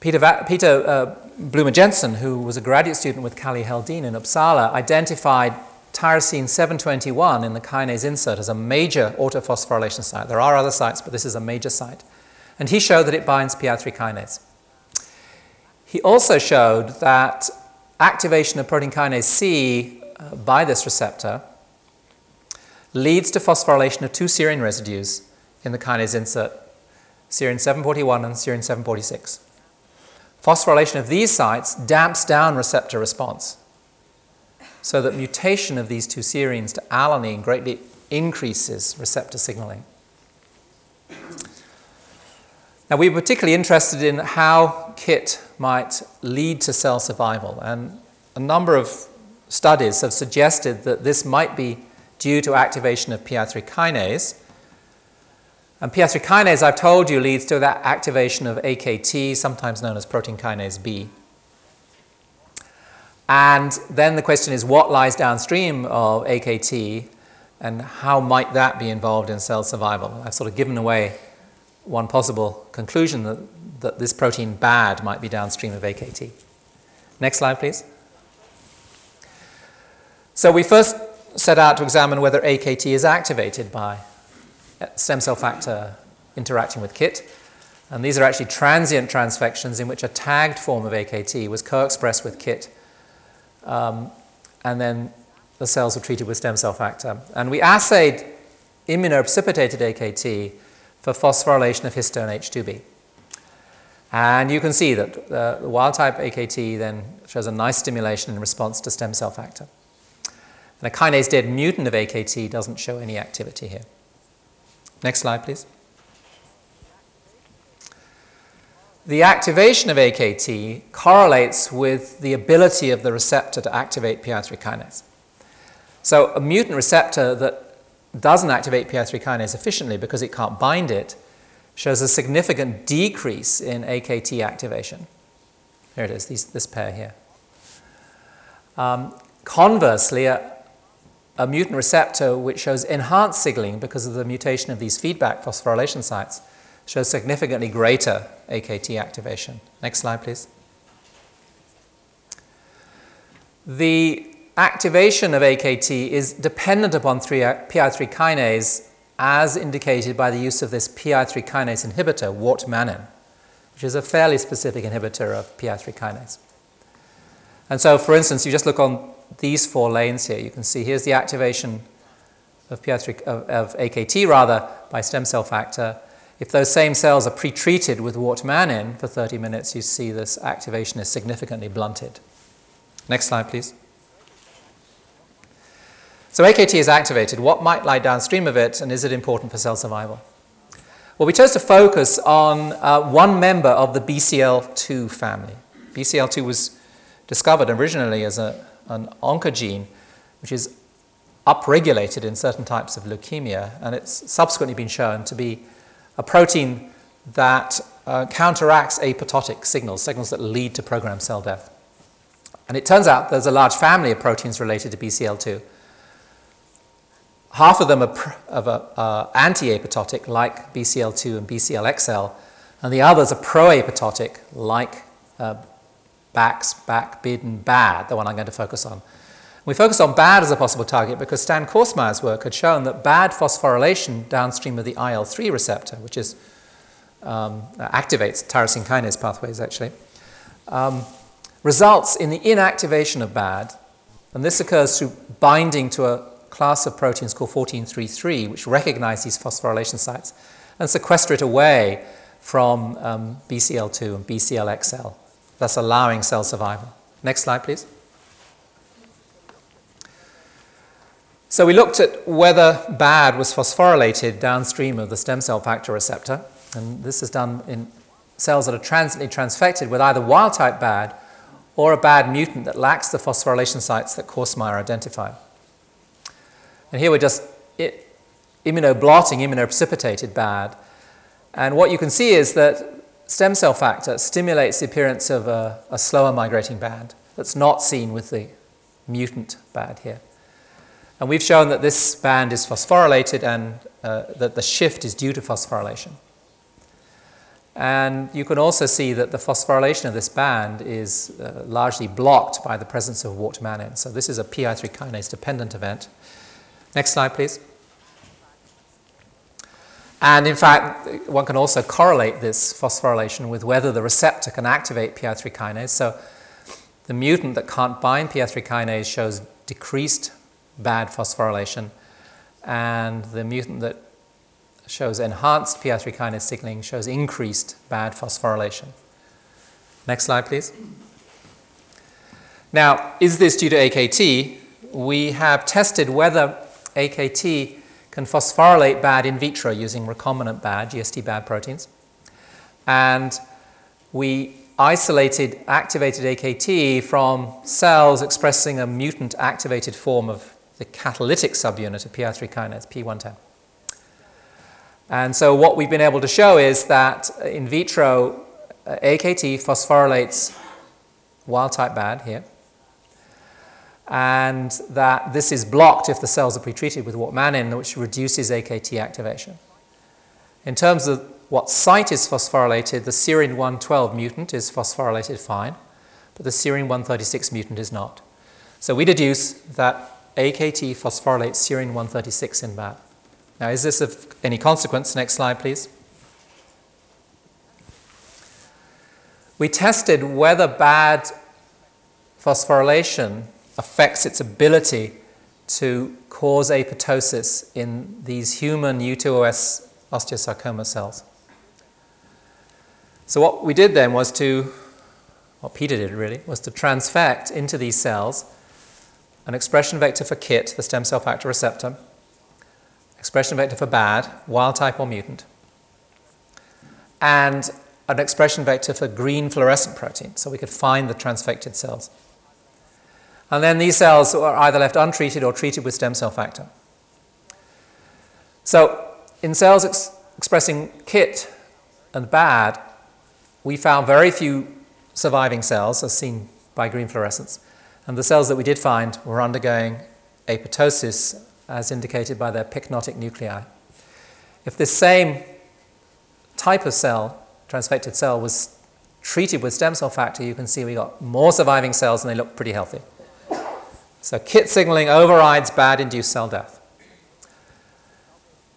Peter, Va- Peter uh, Blume-Jensen, who was a graduate student with Kali Heldin in Uppsala, identified tyrosine 721 in the kinase insert as a major autophosphorylation site. There are other sites, but this is a major site. And he showed that it binds PI3 kinase. He also showed that activation of protein kinase C uh, by this receptor leads to phosphorylation of two serine residues in the kinase insert, serine 741 and serine 746. Phosphorylation of these sites damps down receptor response so that mutation of these two serines to alanine greatly increases receptor signaling. Now, we were particularly interested in how KIT might lead to cell survival, and a number of studies have suggested that this might be due to activation of PI3 kinase, and PI3 kinase, I've told you, leads to that activation of AKT, sometimes known as protein kinase B. And then the question is what lies downstream of AKT and how might that be involved in cell survival? I've sort of given away one possible conclusion that, that this protein BAD might be downstream of AKT. Next slide, please. So we first set out to examine whether AKT is activated by stem cell factor interacting with KIT. And these are actually transient transfections in which a tagged form of AKT was co expressed with KIT. Um, and then the cells were treated with stem cell factor. And we assayed immunoprecipitated AKT for phosphorylation of histone H2B. And you can see that uh, the wild type AKT then shows a nice stimulation in response to stem cell factor. And a kinase dead mutant of AKT doesn't show any activity here. Next slide, please. The activation of AKT correlates with the ability of the receptor to activate PI3 kinase. So, a mutant receptor that doesn't activate PI3 kinase efficiently because it can't bind it shows a significant decrease in AKT activation. Here it is, these, this pair here. Um, conversely, a, a mutant receptor which shows enhanced signaling because of the mutation of these feedback phosphorylation sites shows significantly greater AKT activation. Next slide, please. The activation of AKT is dependent upon uh, PI3 kinase as indicated by the use of this PI3 kinase inhibitor, wortmannin, which is a fairly specific inhibitor of PI3 kinase. And so, for instance, you just look on these four lanes here. You can see here's the activation of, PI3, of, of AKT rather by stem cell factor. If those same cells are pre-treated with wortmannin for 30 minutes, you see this activation is significantly blunted. Next slide, please. So AKT is activated. What might lie downstream of it, and is it important for cell survival? Well, we chose to focus on uh, one member of the BCL2 family. BCL2 was discovered originally as a an oncogene which is upregulated in certain types of leukemia, and it's subsequently been shown to be a protein that uh, counteracts apoptotic signals, signals that lead to programmed cell death. And it turns out there's a large family of proteins related to BCL2. Half of them are, of a, uh, anti-apoptotic, like BCL2 and BCLXL, and the others are pro-apoptotic, like uh, BAX, BAK, BID, and BAD, the one I'm going to focus on. We focused on bad as a possible target because Stan Korsmeyer's work had shown that bad phosphorylation downstream of the IL-3 receptor, which is, um, activates tyrosine kinase pathways actually, um, results in the inactivation of bad, and this occurs through binding to a class of proteins called 1433, which recognize these phosphorylation sites and sequester it away from um, BCL2 and BCLXL, thus allowing cell survival. Next slide, please. So we looked at whether BAD was phosphorylated downstream of the stem cell factor receptor, and this is done in cells that are transiently transfected with either wild type BAD or a BAD mutant that lacks the phosphorylation sites that Korsmeyer identified. And here we're just immunoblotting immunoprecipitated BAD. And what you can see is that stem cell factor stimulates the appearance of a, a slower migrating band that's not seen with the mutant bad here. And we've shown that this band is phosphorylated and uh, that the shift is due to phosphorylation. And you can also see that the phosphorylation of this band is uh, largely blocked by the presence of wortmannin. So this is a PI3 kinase dependent event. Next slide, please. And in fact, one can also correlate this phosphorylation with whether the receptor can activate PI3 kinase. So the mutant that can't bind PI3 kinase shows decreased bad phosphorylation, and the mutant that shows enhanced PI3 kinase signaling shows increased bad phosphorylation. Next slide, please. Now, is this due to AKT? We have tested whether AKT can phosphorylate bad in vitro using recombinant bad, GST bad proteins. And we isolated activated AKT from cells expressing a mutant activated form of the catalytic subunit of PI3 kinase, P110. And so what we've been able to show is that in vitro, uh, AKT phosphorylates wild type bad here, and that this is blocked if the cells are pretreated with wortmannin, which reduces AKT activation. In terms of what site is phosphorylated, the serine 112 mutant is phosphorylated fine, but the serine 136 mutant is not. So we deduce that AKT phosphorylates serine 136 in BAD. Now, is this of any consequence? Next slide, please. We tested whether bad phosphorylation affects its ability to cause apoptosis in these human U2OS osteosarcoma cells. So, what we did then was to, what Peter did really, was to transfect into these cells an expression vector for KIT, the stem cell factor receptor, expression vector for BAD, wild type or mutant, and an expression vector for green fluorescent protein, so we could find the transfected cells. And then these cells are either left untreated or treated with stem cell factor. So, in cells ex- expressing KIT and BAD, we found very few surviving cells, as seen by green fluorescence. And the cells that we did find were undergoing apoptosis as indicated by their pycnotic nuclei. If this same type of cell, transfected cell, was treated with stem cell factor, you can see we got more surviving cells and they look pretty healthy. So KIT signaling overrides bad induced cell death.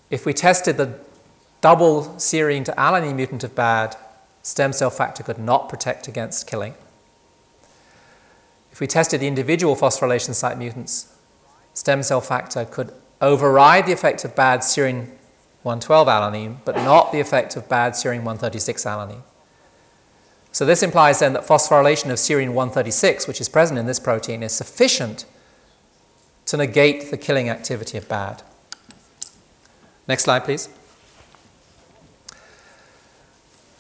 If we tested the double serine to alanine mutant of bad, stem cell factor could not protect against killing. We tested the individual phosphorylation site mutants, stem cell factor could override the effect of bad serine 112 alanine, but not the effect of bad serine 136 alanine. So this implies then that phosphorylation of serine 136, which is present in this protein, is sufficient to negate the killing activity of bad. Next slide, please.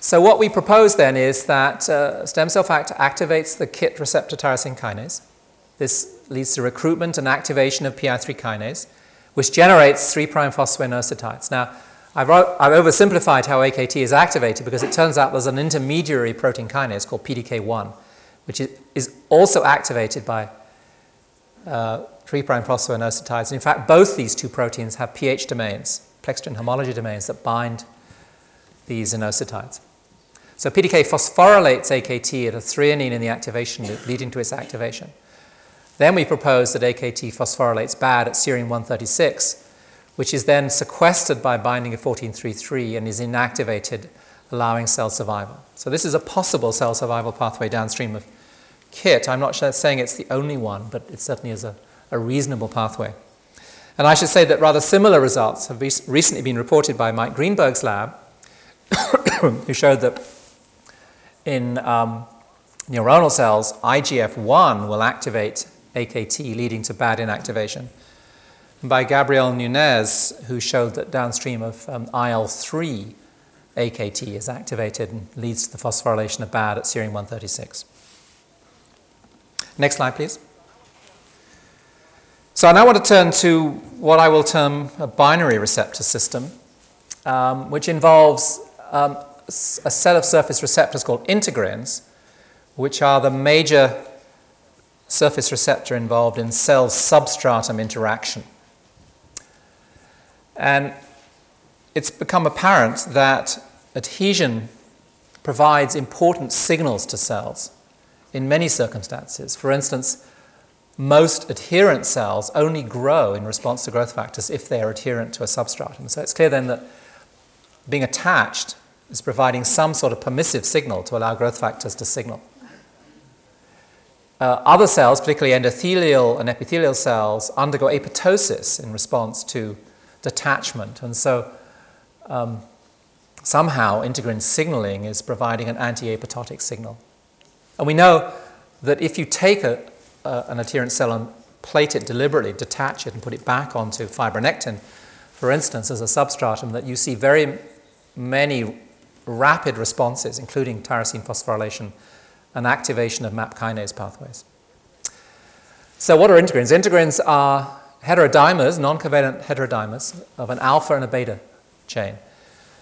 So what we propose then is that uh, stem cell factor activates the KIT receptor tyrosine kinase. This leads to recruitment and activation of PI3 kinase, which generates 3' phosphoinositides. Now, I've, I've oversimplified how AKT is activated because it turns out there's an intermediary protein kinase called PDK1, which is also activated by uh, 3' phosphoinositides. In fact, both these two proteins have pH domains, pleckstrin homology domains, that bind these inositides. So PDK phosphorylates AKT at a threonine in the activation loop, leading to its activation. Then we propose that AKT phosphorylates bad at serine 136, which is then sequestered by binding of 1433 and is inactivated, allowing cell survival. So this is a possible cell survival pathway downstream of KIT. I'm not saying it's the only one, but it certainly is a, a reasonable pathway. And I should say that rather similar results have recently been reported by Mike Greenberg's lab, who showed that in um, neuronal cells, IGF-1 will activate AKT, leading to bad inactivation. And by Gabriel Nunez, who showed that downstream of um, IL-3, AKT is activated and leads to the phosphorylation of bad at serine 136. Next slide, please. So I now want to turn to what I will term a binary receptor system, um, which involves um, a set of surface receptors called integrins, which are the major surface receptor involved in cell substratum interaction. And it's become apparent that adhesion provides important signals to cells in many circumstances. For instance, most adherent cells only grow in response to growth factors if they are adherent to a substratum. So it's clear then that being attached is providing some sort of permissive signal to allow growth factors to signal. Uh, other cells, particularly endothelial and epithelial cells, undergo apoptosis in response to detachment. And so um, somehow integrin signaling is providing an anti apoptotic signal. And we know that if you take a, an adherent cell and plate it deliberately, detach it, and put it back onto fibronectin, for instance, as a substratum, that you see very many rapid responses, including tyrosine phosphorylation and activation of MAP kinase pathways. So, what are integrins? Integrins are heterodimers, non covalent heterodimers of an alpha and a beta chain.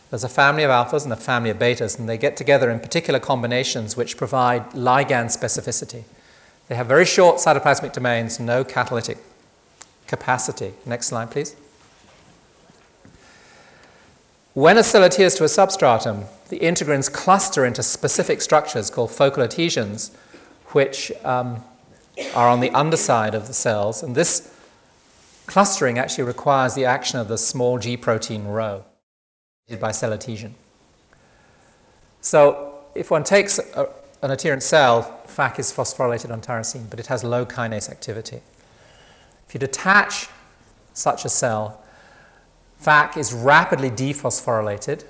There's a family of alphas and a family of betas, and they get together in particular combinations which provide ligand specificity. They have very short cytoplasmic domains, no catalytic capacity. Next slide, please. When a cell adheres to a substratum, the integrins cluster into specific structures called focal adhesions, which um, are on the underside of the cells. And this clustering actually requires the action of the small G protein Rho by cell adhesion. So if one takes a, an adherent cell, FAK is phosphorylated on tyrosine, but it has low kinase activity. If you detach such a cell, FAK is rapidly dephosphorylated,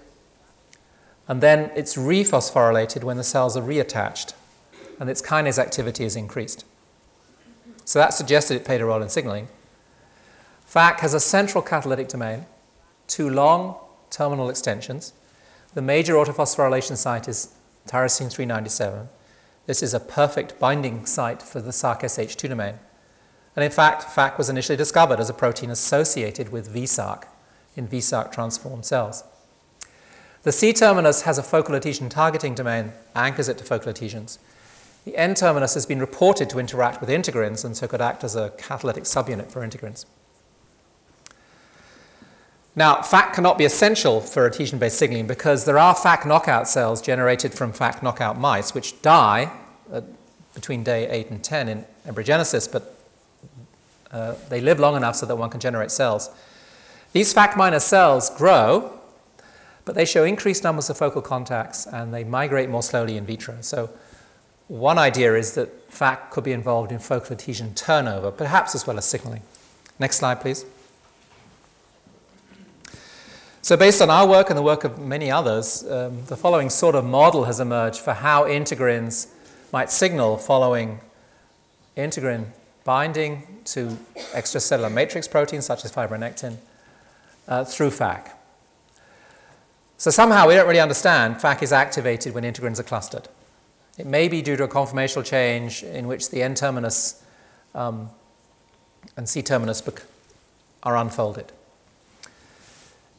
and then it's rephosphorylated when the cells are reattached, and its kinase activity is increased. So that suggested it played a role in signaling. FAK has a central catalytic domain, two long terminal extensions. The major autophosphorylation site is tyrosine 397. This is a perfect binding site for the SRC-SH2 domain. And in fact, FAK was initially discovered as a protein associated with v-Src in v-Src transformed cells. The C terminus has a focal adhesion targeting domain, anchors it to focal adhesions. The N terminus has been reported to interact with integrins and so could act as a catalytic subunit for integrins. Now, FAK cannot be essential for adhesion based signaling because there are FAK knockout cells generated from FAK knockout mice which die between day 8 and 10 in embryogenesis, but uh, they live long enough so that one can generate cells. These FAK minor cells grow, but they show increased numbers of focal contacts and they migrate more slowly in vitro. So, one idea is that FAK could be involved in focal adhesion turnover, perhaps as well as signaling. Next slide, please. So, based on our work and the work of many others, um, the following sort of model has emerged for how integrins might signal following integrin binding to extracellular matrix proteins such as fibronectin uh, through FAK. So, somehow we don't really understand FAK is activated when integrins are clustered. It may be due to a conformational change in which the N terminus um, and C terminus are unfolded.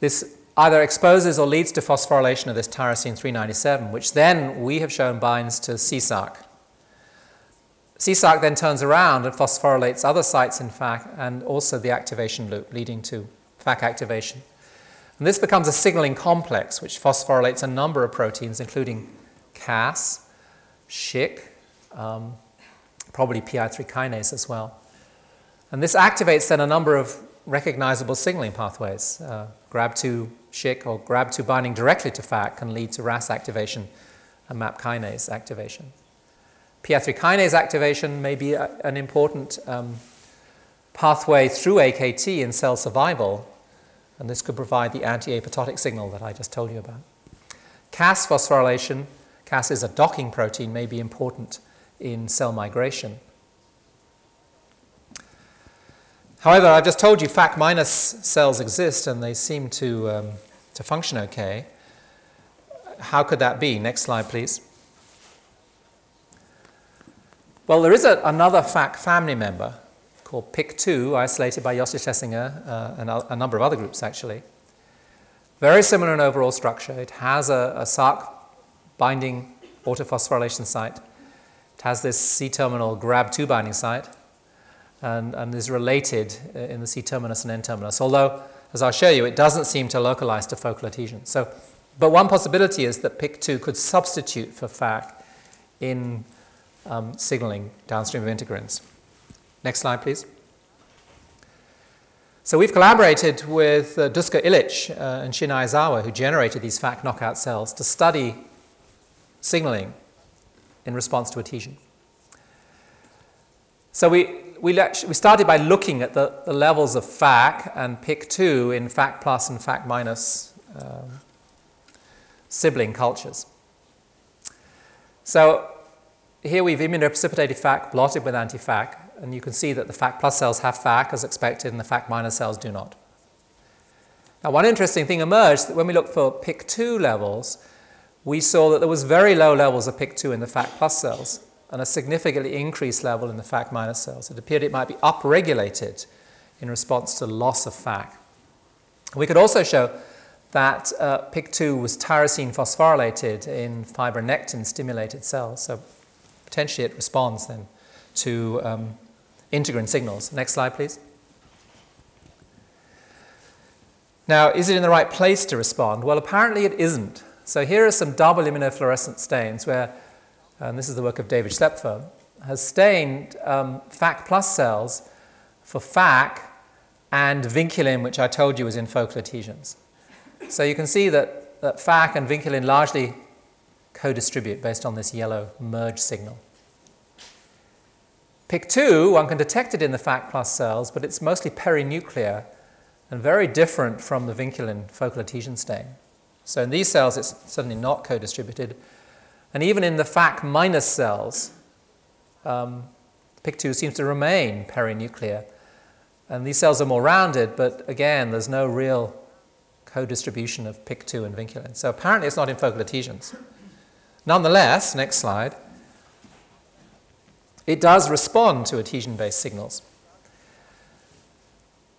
This either exposes or leads to phosphorylation of this tyrosine 397, which then we have shown binds to c-Src. c-Src then turns around and phosphorylates other sites in FAK and also the activation loop leading to FAK activation. And this becomes a signaling complex which phosphorylates a number of proteins, including Cas, Shc, um, probably PI3 kinase as well. And this activates then a number of recognizable signaling pathways. Uh, GRB2 Shc or Grb2 binding directly to FAK can lead to RAS activation and MAP kinase activation. PI3 kinase activation may be a, an important um, pathway through AKT in cell survival, and this could provide the anti-apoptotic signal that I just told you about. Cas phosphorylation, Cas is a docking protein, may be important in cell migration. However, I've just told you FAK minus cells exist and they seem to, um, to function okay. How could that be? Next slide, please. Well, there is a, another FAK family member called PYK2, isolated by Yossi Schlessinger uh, and a, a, number of other groups actually. Very similar in overall structure. It has a, a SRC binding autophosphorylation site. It has this C terminal GRB2 binding site and, and is related uh, in the C terminus and N terminus, although, as I'll show you, it doesn't seem to localize to focal adhesion. So, but one possibility is that PYK2 could substitute for FAK in um, signaling downstream of integrins. Next slide, please. So we've collaborated with uh, Dusko Ilic uh, and Shin Aizawa, who generated these FAK knockout cells, to study signaling in response to adhesion. So we, we, we started by looking at the, the levels of FAK and PYK2 in FAK plus and FAK minus um, sibling cultures. So here we've immunoprecipitated FAK blotted with anti-FAK, and you can see that the FAK plus cells have FAK as expected, and the FAK minus cells do not. Now, one interesting thing emerged that when we looked for PYK2 levels, we saw that there was very low levels of PYK2 in the FAK plus cells, and a significantly increased level in the FAK minus cells. It appeared it might be upregulated in response to loss of FAK. We could also show that uh, PYK2 was tyrosine phosphorylated in fibronectin stimulated cells. So potentially it responds then to um, integrin signals. Next slide, please. Now, is it in the right place to respond? Well, apparently it isn't. So here are some double immunofluorescent stains where and this is the work of David Schlaepfer, has stained um, FAK plus cells for FAK and vinculin, which I told you was in focal adhesions. So you can see that, that FAK and vinculin largely co-distribute based on this yellow merge signal. PYK2, one can detect it in the FAK plus cells, but it's mostly perinuclear and very different from the vinculin focal adhesion stain. So in these cells, it's certainly not co-distributed, and even in the FAK minus cells, um, PYK2 seems to remain perinuclear. And these cells are more rounded, but again, there's no real co-distribution of PYK2 and vinculin. So apparently it's not in focal adhesions. Nonetheless, next slide, it does respond to adhesion-based signals.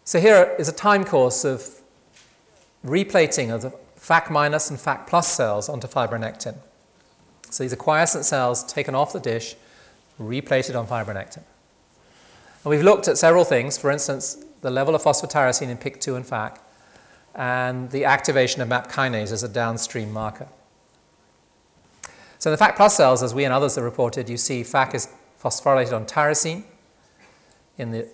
So here is a time course of replating of the FAK minus and FAK plus cells onto fibronectin. So these are quiescent cells taken off the dish, replated on fibronectin. And we've looked at several things, for instance, the level of phosphotyrosine in PYK2 and FAK, and the activation of MAP kinase as a downstream marker. So in the FAK plus cells, as we and others have reported, you see FAK is phosphorylated on tyrosine. In the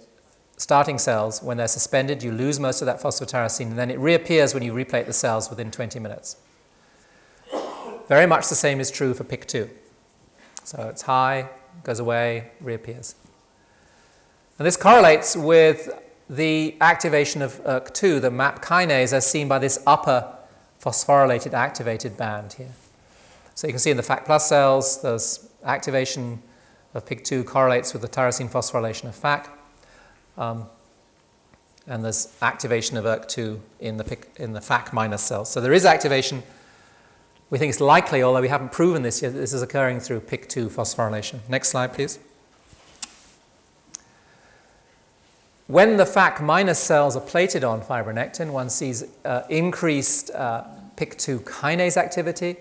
starting cells, when they're suspended, you lose most of that phosphotyrosine, and then it reappears when you replate the cells within 20 minutes. Very much the same is true for PYK2. So it's high, goes away, reappears. And this correlates with the activation of ERK2, the MAP kinase, as seen by this upper phosphorylated activated band here. So you can see in the FAK plus cells, there's activation of PYK2 correlates with the tyrosine phosphorylation of FAK. Um, and there's activation of ERK2 in the, PIK, in the FAK minus cells. So there is activation we think it's likely, although we haven't proven this yet, that this is occurring through PYK2 phosphorylation. Next slide, please. When the FAK minus cells are plated on fibronectin, one sees uh, increased uh, PYK2 kinase activity,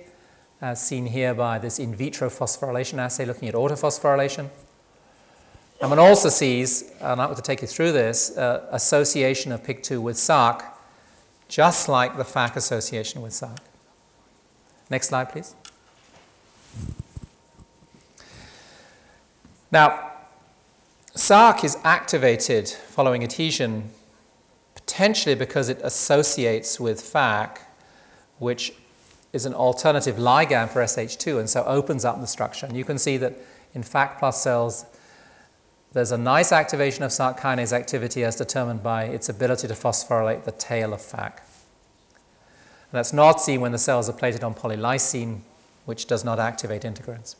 as seen here by this in vitro phosphorylation assay looking at autophosphorylation. And one also sees, and I'm going to take you through this, uh, association of PYK2 with Src, just like the FAK association with Src. Next slide, please. Now, Src is activated following adhesion potentially because it associates with FAK, which is an alternative ligand for SH2 and so opens up the structure. And you can see that in FAK plus cells, there's a nice activation of Src kinase activity as determined by its ability to phosphorylate the tail of FAK. And that's not seen when the cells are plated on polylysine, which does not activate integrins.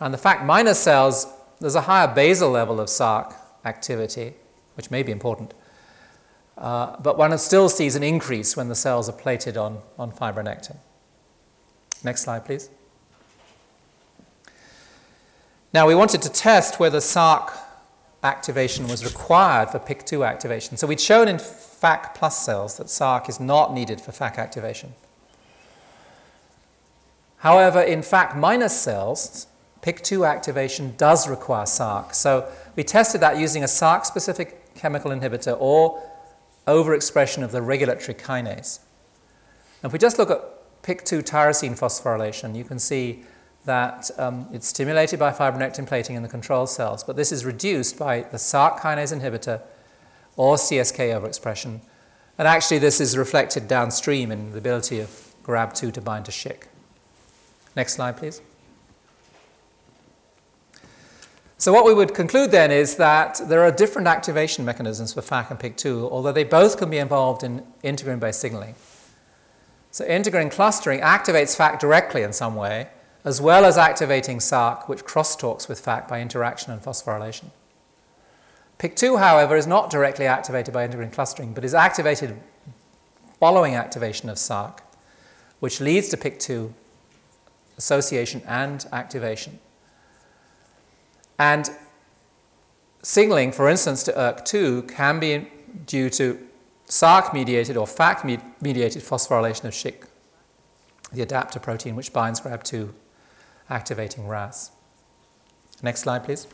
And the FAK minus cells, there's a higher basal level of Src activity, which may be important. Uh, but one still sees an increase when the cells are plated on, on fibronectin. Next slide, please. Now, we wanted to test whether Src activation was required for PYK2 activation. So we'd shown in FAK plus cells that Src is not needed for FAK activation. However, in FAK minus cells, PYK2 activation does require Src. So we tested that using a Src specific chemical inhibitor or overexpression of the regulatory kinase. Now, if we just look at PYK2 tyrosine phosphorylation, you can see that um, it's stimulated by fibronectin plating in the control cells, but this is reduced by the Src kinase inhibitor or CSK overexpression. And actually, this is reflected downstream in the ability of Grb2 to bind to Shc. Next slide, please. So, what we would conclude then is that there are different activation mechanisms for FAK and PYK2, although they both can be involved in integrin based signaling. So, integrin clustering activates FAK directly in some way, as well as activating Src, which crosstalks with FAK by interaction and phosphorylation. PYK2, however, is not directly activated by integrin clustering, but is activated following activation of Src, which leads to PYK2 association and activation. And signaling, for instance, to ERK2 can be due to Src mediated or FAK mediated phosphorylation of Shc, the adapter protein which binds Grb2 activating RAS. Next slide, please.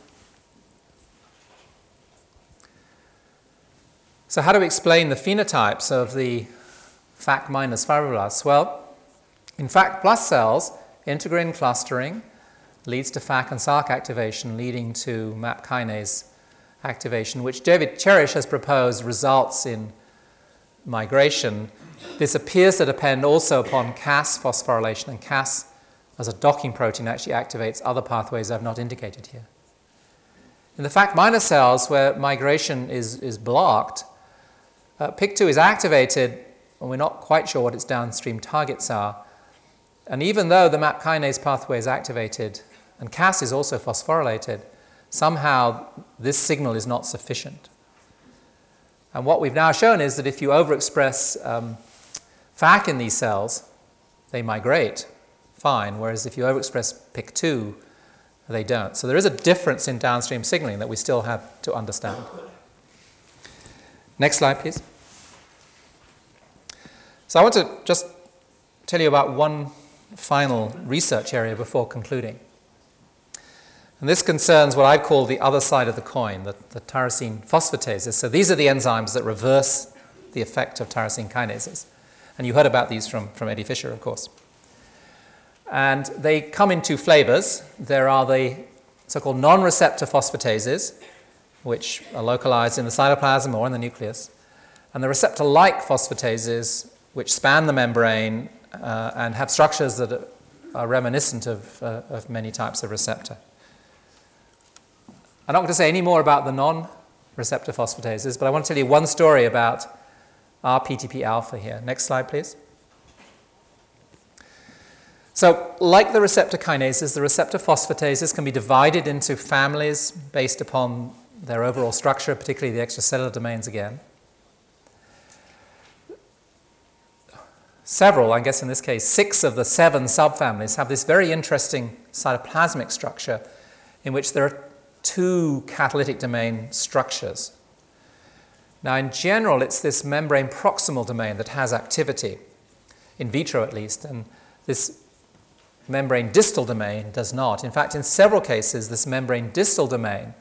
So, how do we explain the phenotypes of the FAK minus fibroblasts? Well, in FAK plus cells, integrin clustering leads to FAK and Src activation, leading to MAP kinase activation, which David Cheresh has proposed results in migration. This appears to depend also upon Cas phosphorylation, and Cas as a docking protein actually activates other pathways I've not indicated here. In the FAK minor cells, where migration is, is blocked, uh, PYK2 is activated, and we're not quite sure what its downstream targets are. And even though the MAP kinase pathway is activated and Cas is also phosphorylated, somehow this signal is not sufficient. And what we've now shown is that if you overexpress um, FAK in these cells, they migrate fine, whereas if you overexpress PYK2, they don't. So there is a difference in downstream signaling that we still have to understand. Next slide, please. So I want to just tell you about one final research area before concluding. And this concerns what I call the other side of the coin, the, the tyrosine phosphatases. So these are the enzymes that reverse the effect of tyrosine kinases. And you heard about these from, from Eddie Fischer, of course. And they come in two flavors. There are the so called non receptor phosphatases, which are localized in the cytoplasm or in the nucleus, and the receptor like phosphatases, which span the membrane uh, and have structures that are, reminiscent of, uh, of many types of receptor. I'm not going to say any more about the non receptor phosphatases, but I want to tell you one story about RPTP alpha here. Next slide, please. So, like the receptor kinases, the receptor phosphatases can be divided into families based upon their overall structure, particularly the extracellular domains again. Several, I guess in this case, six of the seven subfamilies have this very interesting cytoplasmic structure in which there are two catalytic domain structures. Now, in general, it's this membrane proximal domain that has activity, in vitro at least, and this membrane distal domain does not. In fact, in several cases, this membrane distal domain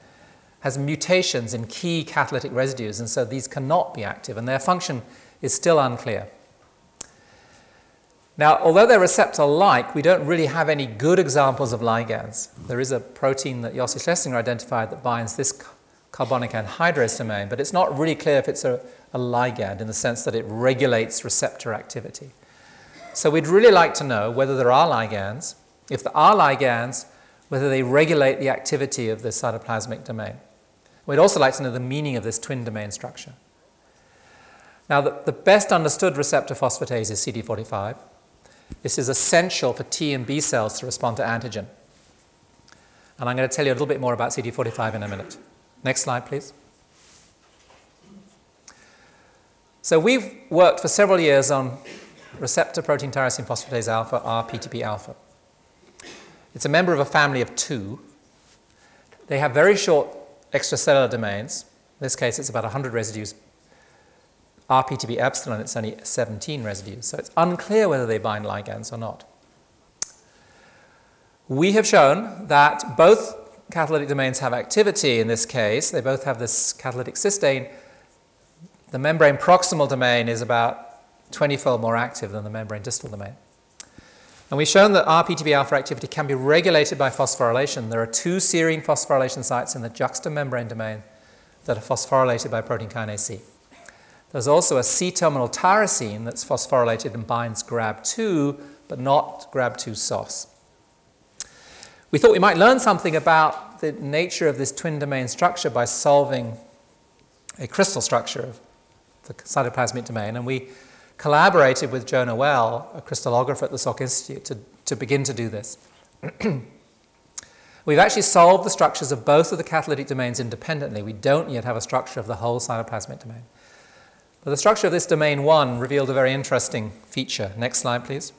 has mutations in key catalytic residues, and so these cannot be active, and their function is still unclear. Now, although they're receptor-like, we don't really have any good examples of ligands. There is a protein that Yossi Schlessinger identified that binds this carbonic anhydrase domain, but it's not really clear if it's a, a ligand in the sense that it regulates receptor activity. So we'd really like to know whether there are ligands, if there are ligands, whether they regulate the activity of the cytoplasmic domain. We'd also like to know the meaning of this twin domain structure. Now, the, the best understood receptor phosphatase is CD45. This is essential for T and B cells to respond to antigen. And I'm going to tell you a little bit more about CD45 in a minute. Next slide, please. So we've worked for several years on receptor protein tyrosine phosphatase alpha, RPTP alpha. It's a member of a family of two. They have very short extracellular domains. In this case, it's about 100 residues. RPTP epsilon, it's only 17 residues. So it's unclear whether they bind ligands or not. We have shown that both catalytic domains have activity in this case. They both have this catalytic cysteine. The membrane proximal domain is about 20 fold more active than the membrane distal domain. And we've shown that RPTP alpha activity can be regulated by phosphorylation. There are two serine phosphorylation sites in the juxtamembrane domain that are phosphorylated by protein kinase C. There's also a C terminal tyrosine that's phosphorylated and binds Grb2, but not Grb2 SOS. We thought we might learn something about the nature of this twin domain structure by solving a crystal structure of the cytoplasmic domain, and we collaborated with Joe Noel, a crystallographer at the Salk Institute, to, to begin to do this. We've actually solved the structures of both of the catalytic domains independently. We don't yet have a structure of the whole cytoplasmic domain. But the structure of this domain 1 revealed a very interesting feature. Next slide, please.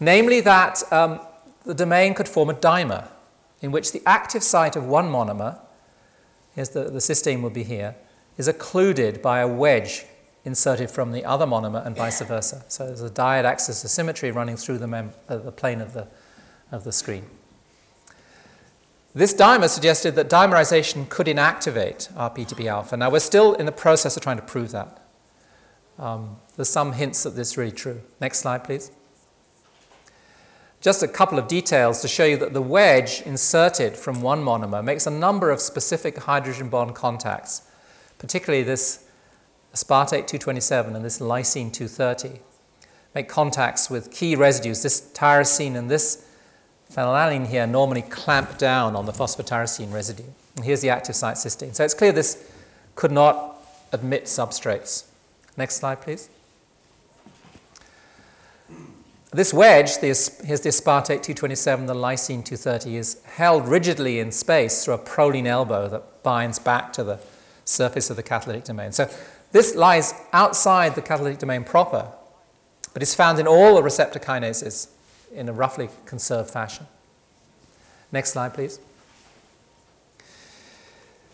Namely, that um, the domain could form a dimer in which the active site of one monomer, here's the, the cysteine will be here, is occluded by a wedge inserted from the other monomer and vice versa. So there's a diad axis of symmetry running through the, uh, the plane of the, of the screen. This dimer suggested that dimerization could inactivate RPTP alpha. Now, we're still in the process of trying to prove that. Um, there's some hints that this is really true. Next slide, please. Just a couple of details to show you that the wedge inserted from one monomer makes a number of specific hydrogen bond contacts, particularly this aspartate 227 and this lysine 230 make contacts with key residues. This tyrosine and this phenylalanine here normally clamp down on the phosphotyrosine residue. And here's the active site cysteine. So it's clear this could not admit substrates. Next slide, please. This wedge, here's the aspartate 227, the lysine 230, is held rigidly in space through a proline elbow that binds back to the surface of the catalytic domain. So this lies outside the catalytic domain proper, but is found in all the receptor kinases in a roughly conserved fashion. Next slide, please.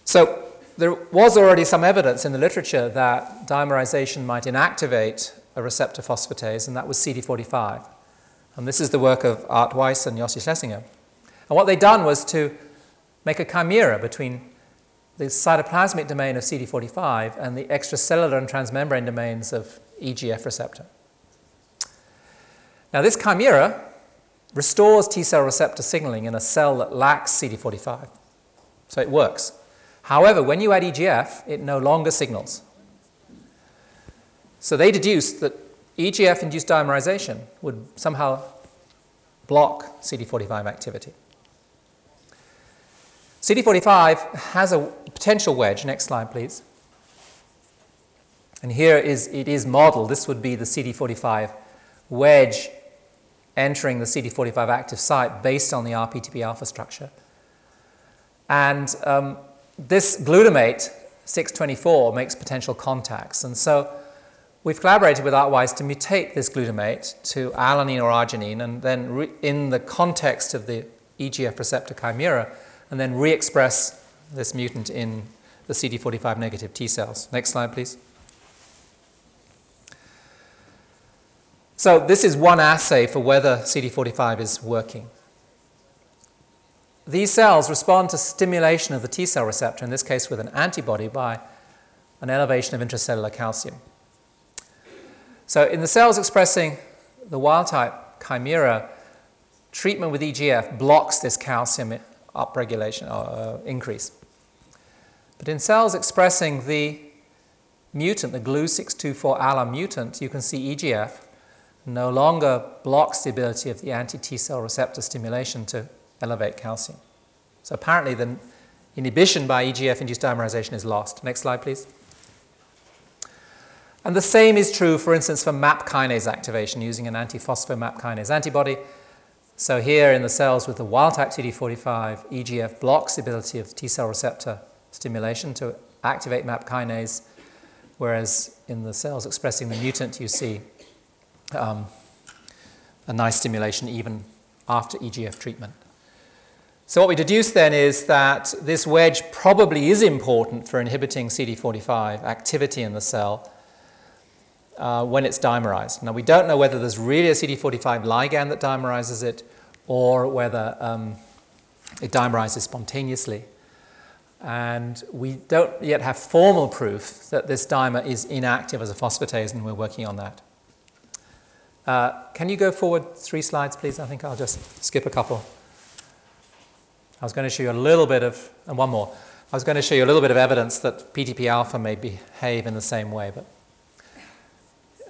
So, there was already some evidence in the literature that dimerization might inactivate a receptor phosphatase, and that was CD45. And this is the work of Art Weiss and Yossi Schlessinger. And what they'd done was to make a chimera between the cytoplasmic domain of CD45 and the extracellular and transmembrane domains of EGF receptor. Now, this chimera restores T cell receptor signaling in a cell that lacks CD45. So it works. However, when you add EGF, it no longer signals. So they deduced that EGF induced dimerization would somehow block CD45 activity. CD45 has a potential wedge. Next slide, please. And here is, it is modeled. This would be the CD45 wedge entering the CD45 active site based on the RPTP alpha structure. And um, this glutamate 624 makes potential contacts. And so we've collaborated with Art Weiss to mutate this glutamate to alanine or arginine, and then in the context of the EGF receptor chimera, and then re express this mutant in the CD45 negative T cells. Next slide, please. So, this is one assay for whether CD45 is working. These cells respond to stimulation of the T cell receptor, in this case with an antibody, by an elevation of intracellular calcium. So in the cells expressing the wild type chimera, treatment with EGF blocks this calcium upregulation or uh, increase. But in cells expressing the mutant, the GLU624ALA mutant, you can see EGF no longer blocks the ability of the anti T cell receptor stimulation to elevate calcium. So apparently, the inhibition by EGF induced dimerization is lost. Next slide, please. And the same is true, for instance, for MAP kinase activation using an anti-phospho-MAP kinase antibody. So here in the cells with the wild-type CD45, EGF blocks the ability of T cell receptor stimulation to activate MAP kinase, whereas in the cells expressing the mutant, you see um, a nice stimulation even after EGF treatment. So what we deduce then is that this wedge probably is important for inhibiting CD45 activity in the cell uh, when it's dimerized. Now we don't know whether there's really a CD45 ligand that dimerizes it or whether um, it dimerizes spontaneously. And we don't yet have formal proof that this dimer is inactive as a phosphatase, and we're working on that. Uh, can you go forward three slides, please? I think I'll just skip a couple. I was going to show you a little bit of, and one more. I was going to show you a little bit of evidence that PTP alpha may behave in the same way, but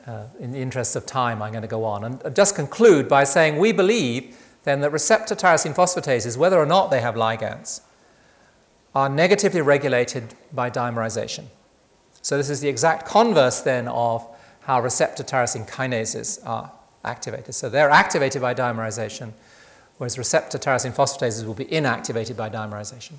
uh, in the interest of time, I'm going to go on. And just conclude by saying we believe then that receptor tyrosine phosphatases, whether or not they have ligands, are negatively regulated by dimerization. So this is the exact converse then of how receptor tyrosine kinases are activated. So they're activated by dimerization, whereas receptor tyrosine phosphatases will be inactivated by dimerization.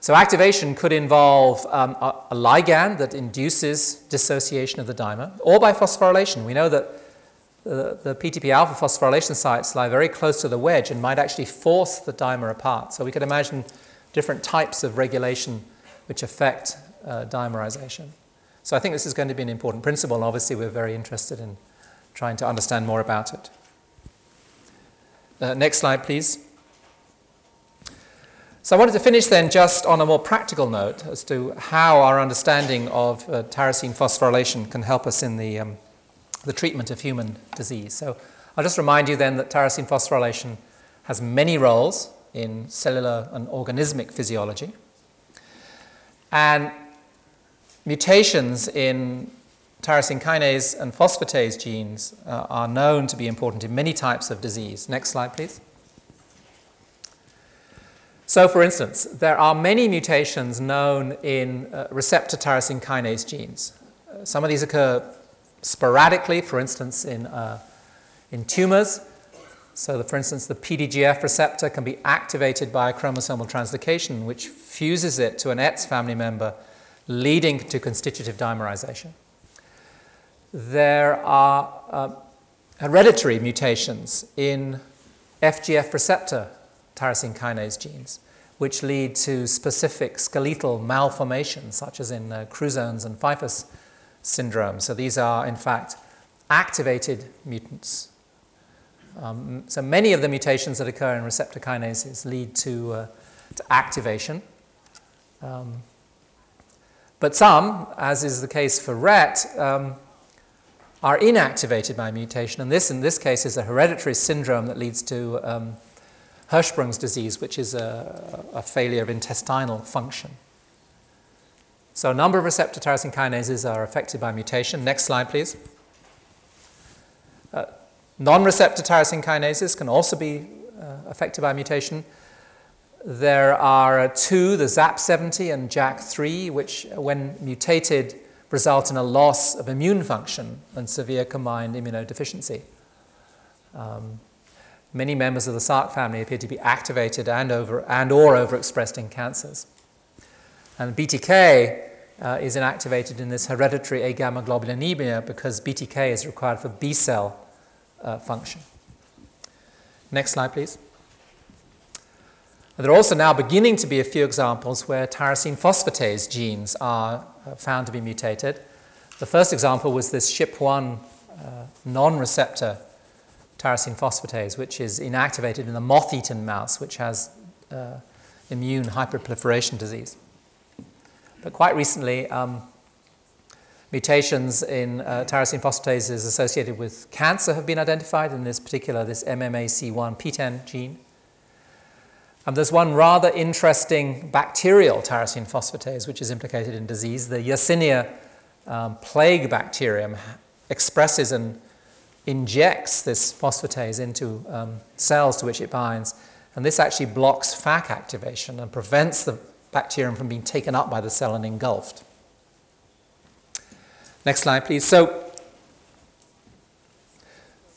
So activation could involve um, a, a, ligand that induces dissociation of the dimer, or by phosphorylation. We know that the, the PTP alpha phosphorylation sites lie very close to the wedge and might actually force the dimer apart. So we could imagine different types of regulation which affect uh, dimerization. So I think this is going to be an important principle, obviously we're very interested in trying to understand more about it. Uh, next slide, please. So I wanted to finish then just on a more practical note as to how our understanding of uh, tyrosine phosphorylation can help us in the, um, the treatment of human disease. So I'll just remind you then that tyrosine phosphorylation has many roles in cellular and organismic physiology. And mutations in tyrosine kinase and phosphatase genes uh, are known to be important in many types of disease. Next slide, please. So, for instance, there are many mutations known in uh, receptor tyrosine kinase genes. Uh, some of these occur sporadically, for instance, in, uh, in tumors. So, the, for instance, the PDGF receptor can be activated by a chromosomal translocation, which fuses it to an ETS family member, leading to constitutive dimerization. There are uh, hereditary mutations in FGF receptor tyrosine kinase genes, which lead to specific skeletal malformations, such as in uh, and Pfeiffer's syndrome. So these are, in fact, activated mutants. Um, so many of the mutations that occur in receptor kinases lead to, uh, to activation. Um, but some, as is the case for RET, um, are inactivated by mutation. And this, in this case, is a hereditary syndrome that leads to um, Hirschsprung's disease, which is a, a, failure of intestinal function. So a number of receptor tyrosine kinases are affected by mutation. Next slide, please. Uh, non-receptor tyrosine kinases can also be uh, affected by mutation. There are two, the ZAP70 and JAK3, which, when mutated, result in a loss of immune function and severe combined immunodeficiency. Um, many members of the SRC family appear to be activated and, over, and or overexpressed in cancers. And BTK uh, is inactivated in this hereditary agammaglobulinemia because BTK is required for B cell uh, function. Next slide, please. There are also now beginning to be a few examples where tyrosine phosphatase genes are uh, found to be mutated. The first example was this SHP1 uh, non receptor tyrosine phosphatase, which is inactivated in the moth eaten mouse, which has uh, immune hyperproliferation disease. But quite recently, um, Mutations in uh, tyrosine phosphatases associated with cancer have been identified, in this particular, this MMAC1 PTEN gene. And there's one rather interesting bacterial tyrosine phosphatase which is implicated in disease. The Yersinia um, plague bacterium expresses and injects this phosphatase into um, cells to which it binds, and this actually blocks FAK activation and prevents the bacterium from being taken up by the cell and engulfed. Next slide, please. So,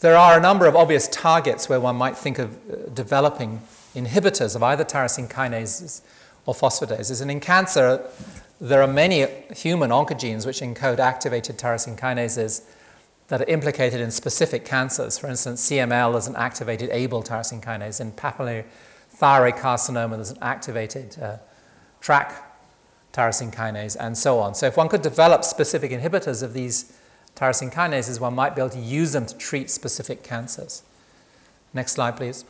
there are a number of obvious targets where one might think of uh, developing inhibitors of either tyrosine kinases or phosphatases. And in cancer, there are many human oncogenes which encode activated tyrosine kinases that are implicated in specific cancers. For instance, CML is an activated Abl tyrosine kinase. In papillary thyroid carcinoma, there's an activated uh, TRK tyrosine kinase, and so on. So, if one could develop specific inhibitors of these tyrosine kinases, one might be able to use them to treat specific cancers. Next slide, please.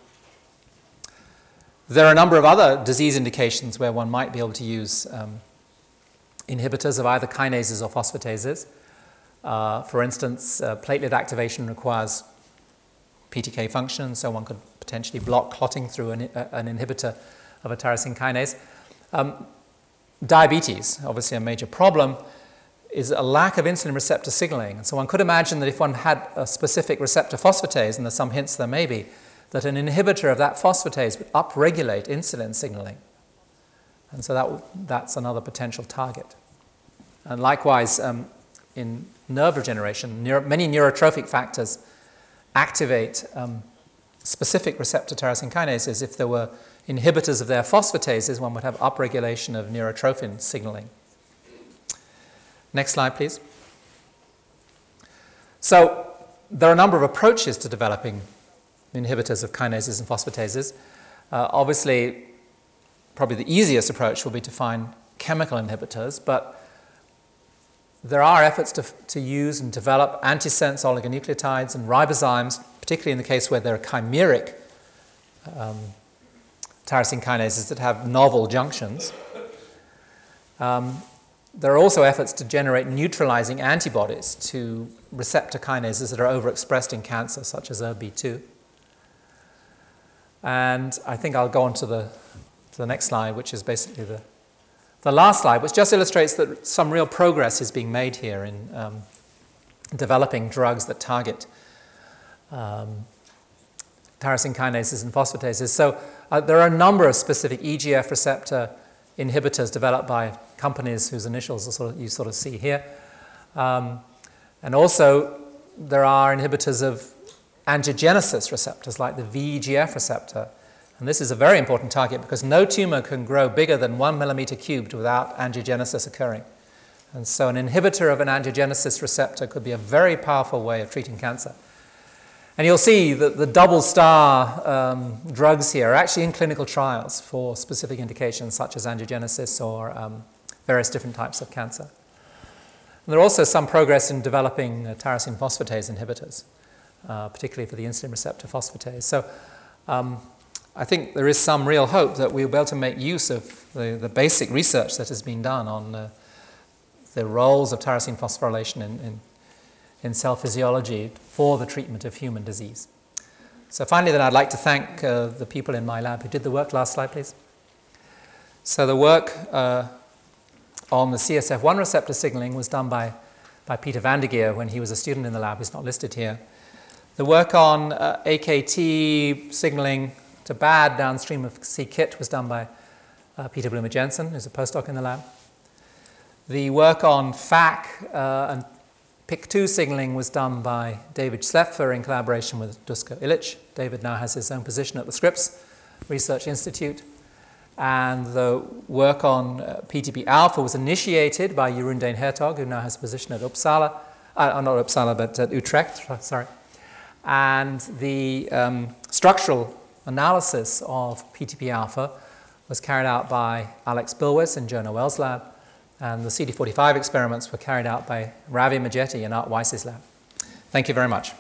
There are a number of other disease indications where one might be able to use um, inhibitors of either kinases or phosphatases. Uh, for instance, uh, platelet activation requires PTK function, so one could potentially block clotting through an, uh, an inhibitor of a tyrosine kinase. Um, diabetes, obviously a major problem, is a lack of insulin receptor signaling. And so one could imagine that if one had a specific receptor phosphatase, and there's some hints there may be, that an inhibitor of that phosphatase would upregulate insulin signaling. And so that, that's another potential target. And likewise, um, in nerve regeneration. Neuro, many neurotrophic factors activate um, specific receptor tyrosine kinases. If there were inhibitors of their phosphatases, one would have upregulation of neurotrophin signaling. Next slide, please. So, there are a number of approaches to developing inhibitors of kinases and phosphatases. Uh, obviously, probably the easiest approach will be to find chemical inhibitors, but there are efforts to, to use and develop antisense oligonucleotides and ribozymes, particularly in the case where there are chimeric um, tyrosine kinases that have novel junctions. Um, there are also efforts to generate neutralizing antibodies to receptor kinases that are overexpressed in cancer, such as ErbB2. And I think I'll go on to the, to the next slide, which is basically the the last slide, which just illustrates that some real progress is being made here in um, developing drugs that target um, tyrosine kinases and phosphatases. So uh, there are a number of specific EGF receptor inhibitors developed by companies whose initials sort of, you sort of see here. Um, and also, there are inhibitors of angiogenesis receptors like the VEGF receptor and this is a very important target because no tumor can grow bigger than one millimeter cubed without angiogenesis occurring. And so, an inhibitor of an angiogenesis receptor could be a very powerful way of treating cancer. And you'll see that the double star um, drugs here are actually in clinical trials for specific indications such as angiogenesis or um, various different types of cancer. And there are also some progress in developing uh, tyrosine phosphatase inhibitors, uh, particularly for the insulin receptor phosphatase. So, um, I think there is some real hope that we'll be able to make use of the, the basic research that has been done on uh, the roles of tyrosine phosphorylation in, in, in, cell physiology for the treatment of human disease. So, finally, then I'd like to thank uh, the people in my lab who did the work. Last slide, please. So, the work uh, on the CSF1 receptor signaling was done by, by Peter Geer when he was a student in the lab. He's not listed here. The work on uh, AKT signaling to bad downstream of c-KIT was done by uh, Peter Blume Jensen, who's a postdoc in the lab. The work on FAK uh, and PYK2 signaling was done by David Schlaepfer in collaboration with Dusko Ilic. David now has his own position at the Scripps Research Institute. And the work on uh, PTP alpha was initiated by Jeroen den Hertog, who now has a position at Uppsala, uh, not Uppsala, but at Utrecht, sorry. And the um, structural analysis of PTP alpha was carried out by Alex Bilwes in Joe Noel's lab, and the CD45 experiments were carried out by Ravi Majeti in Art Weiss's lab. Thank you very much.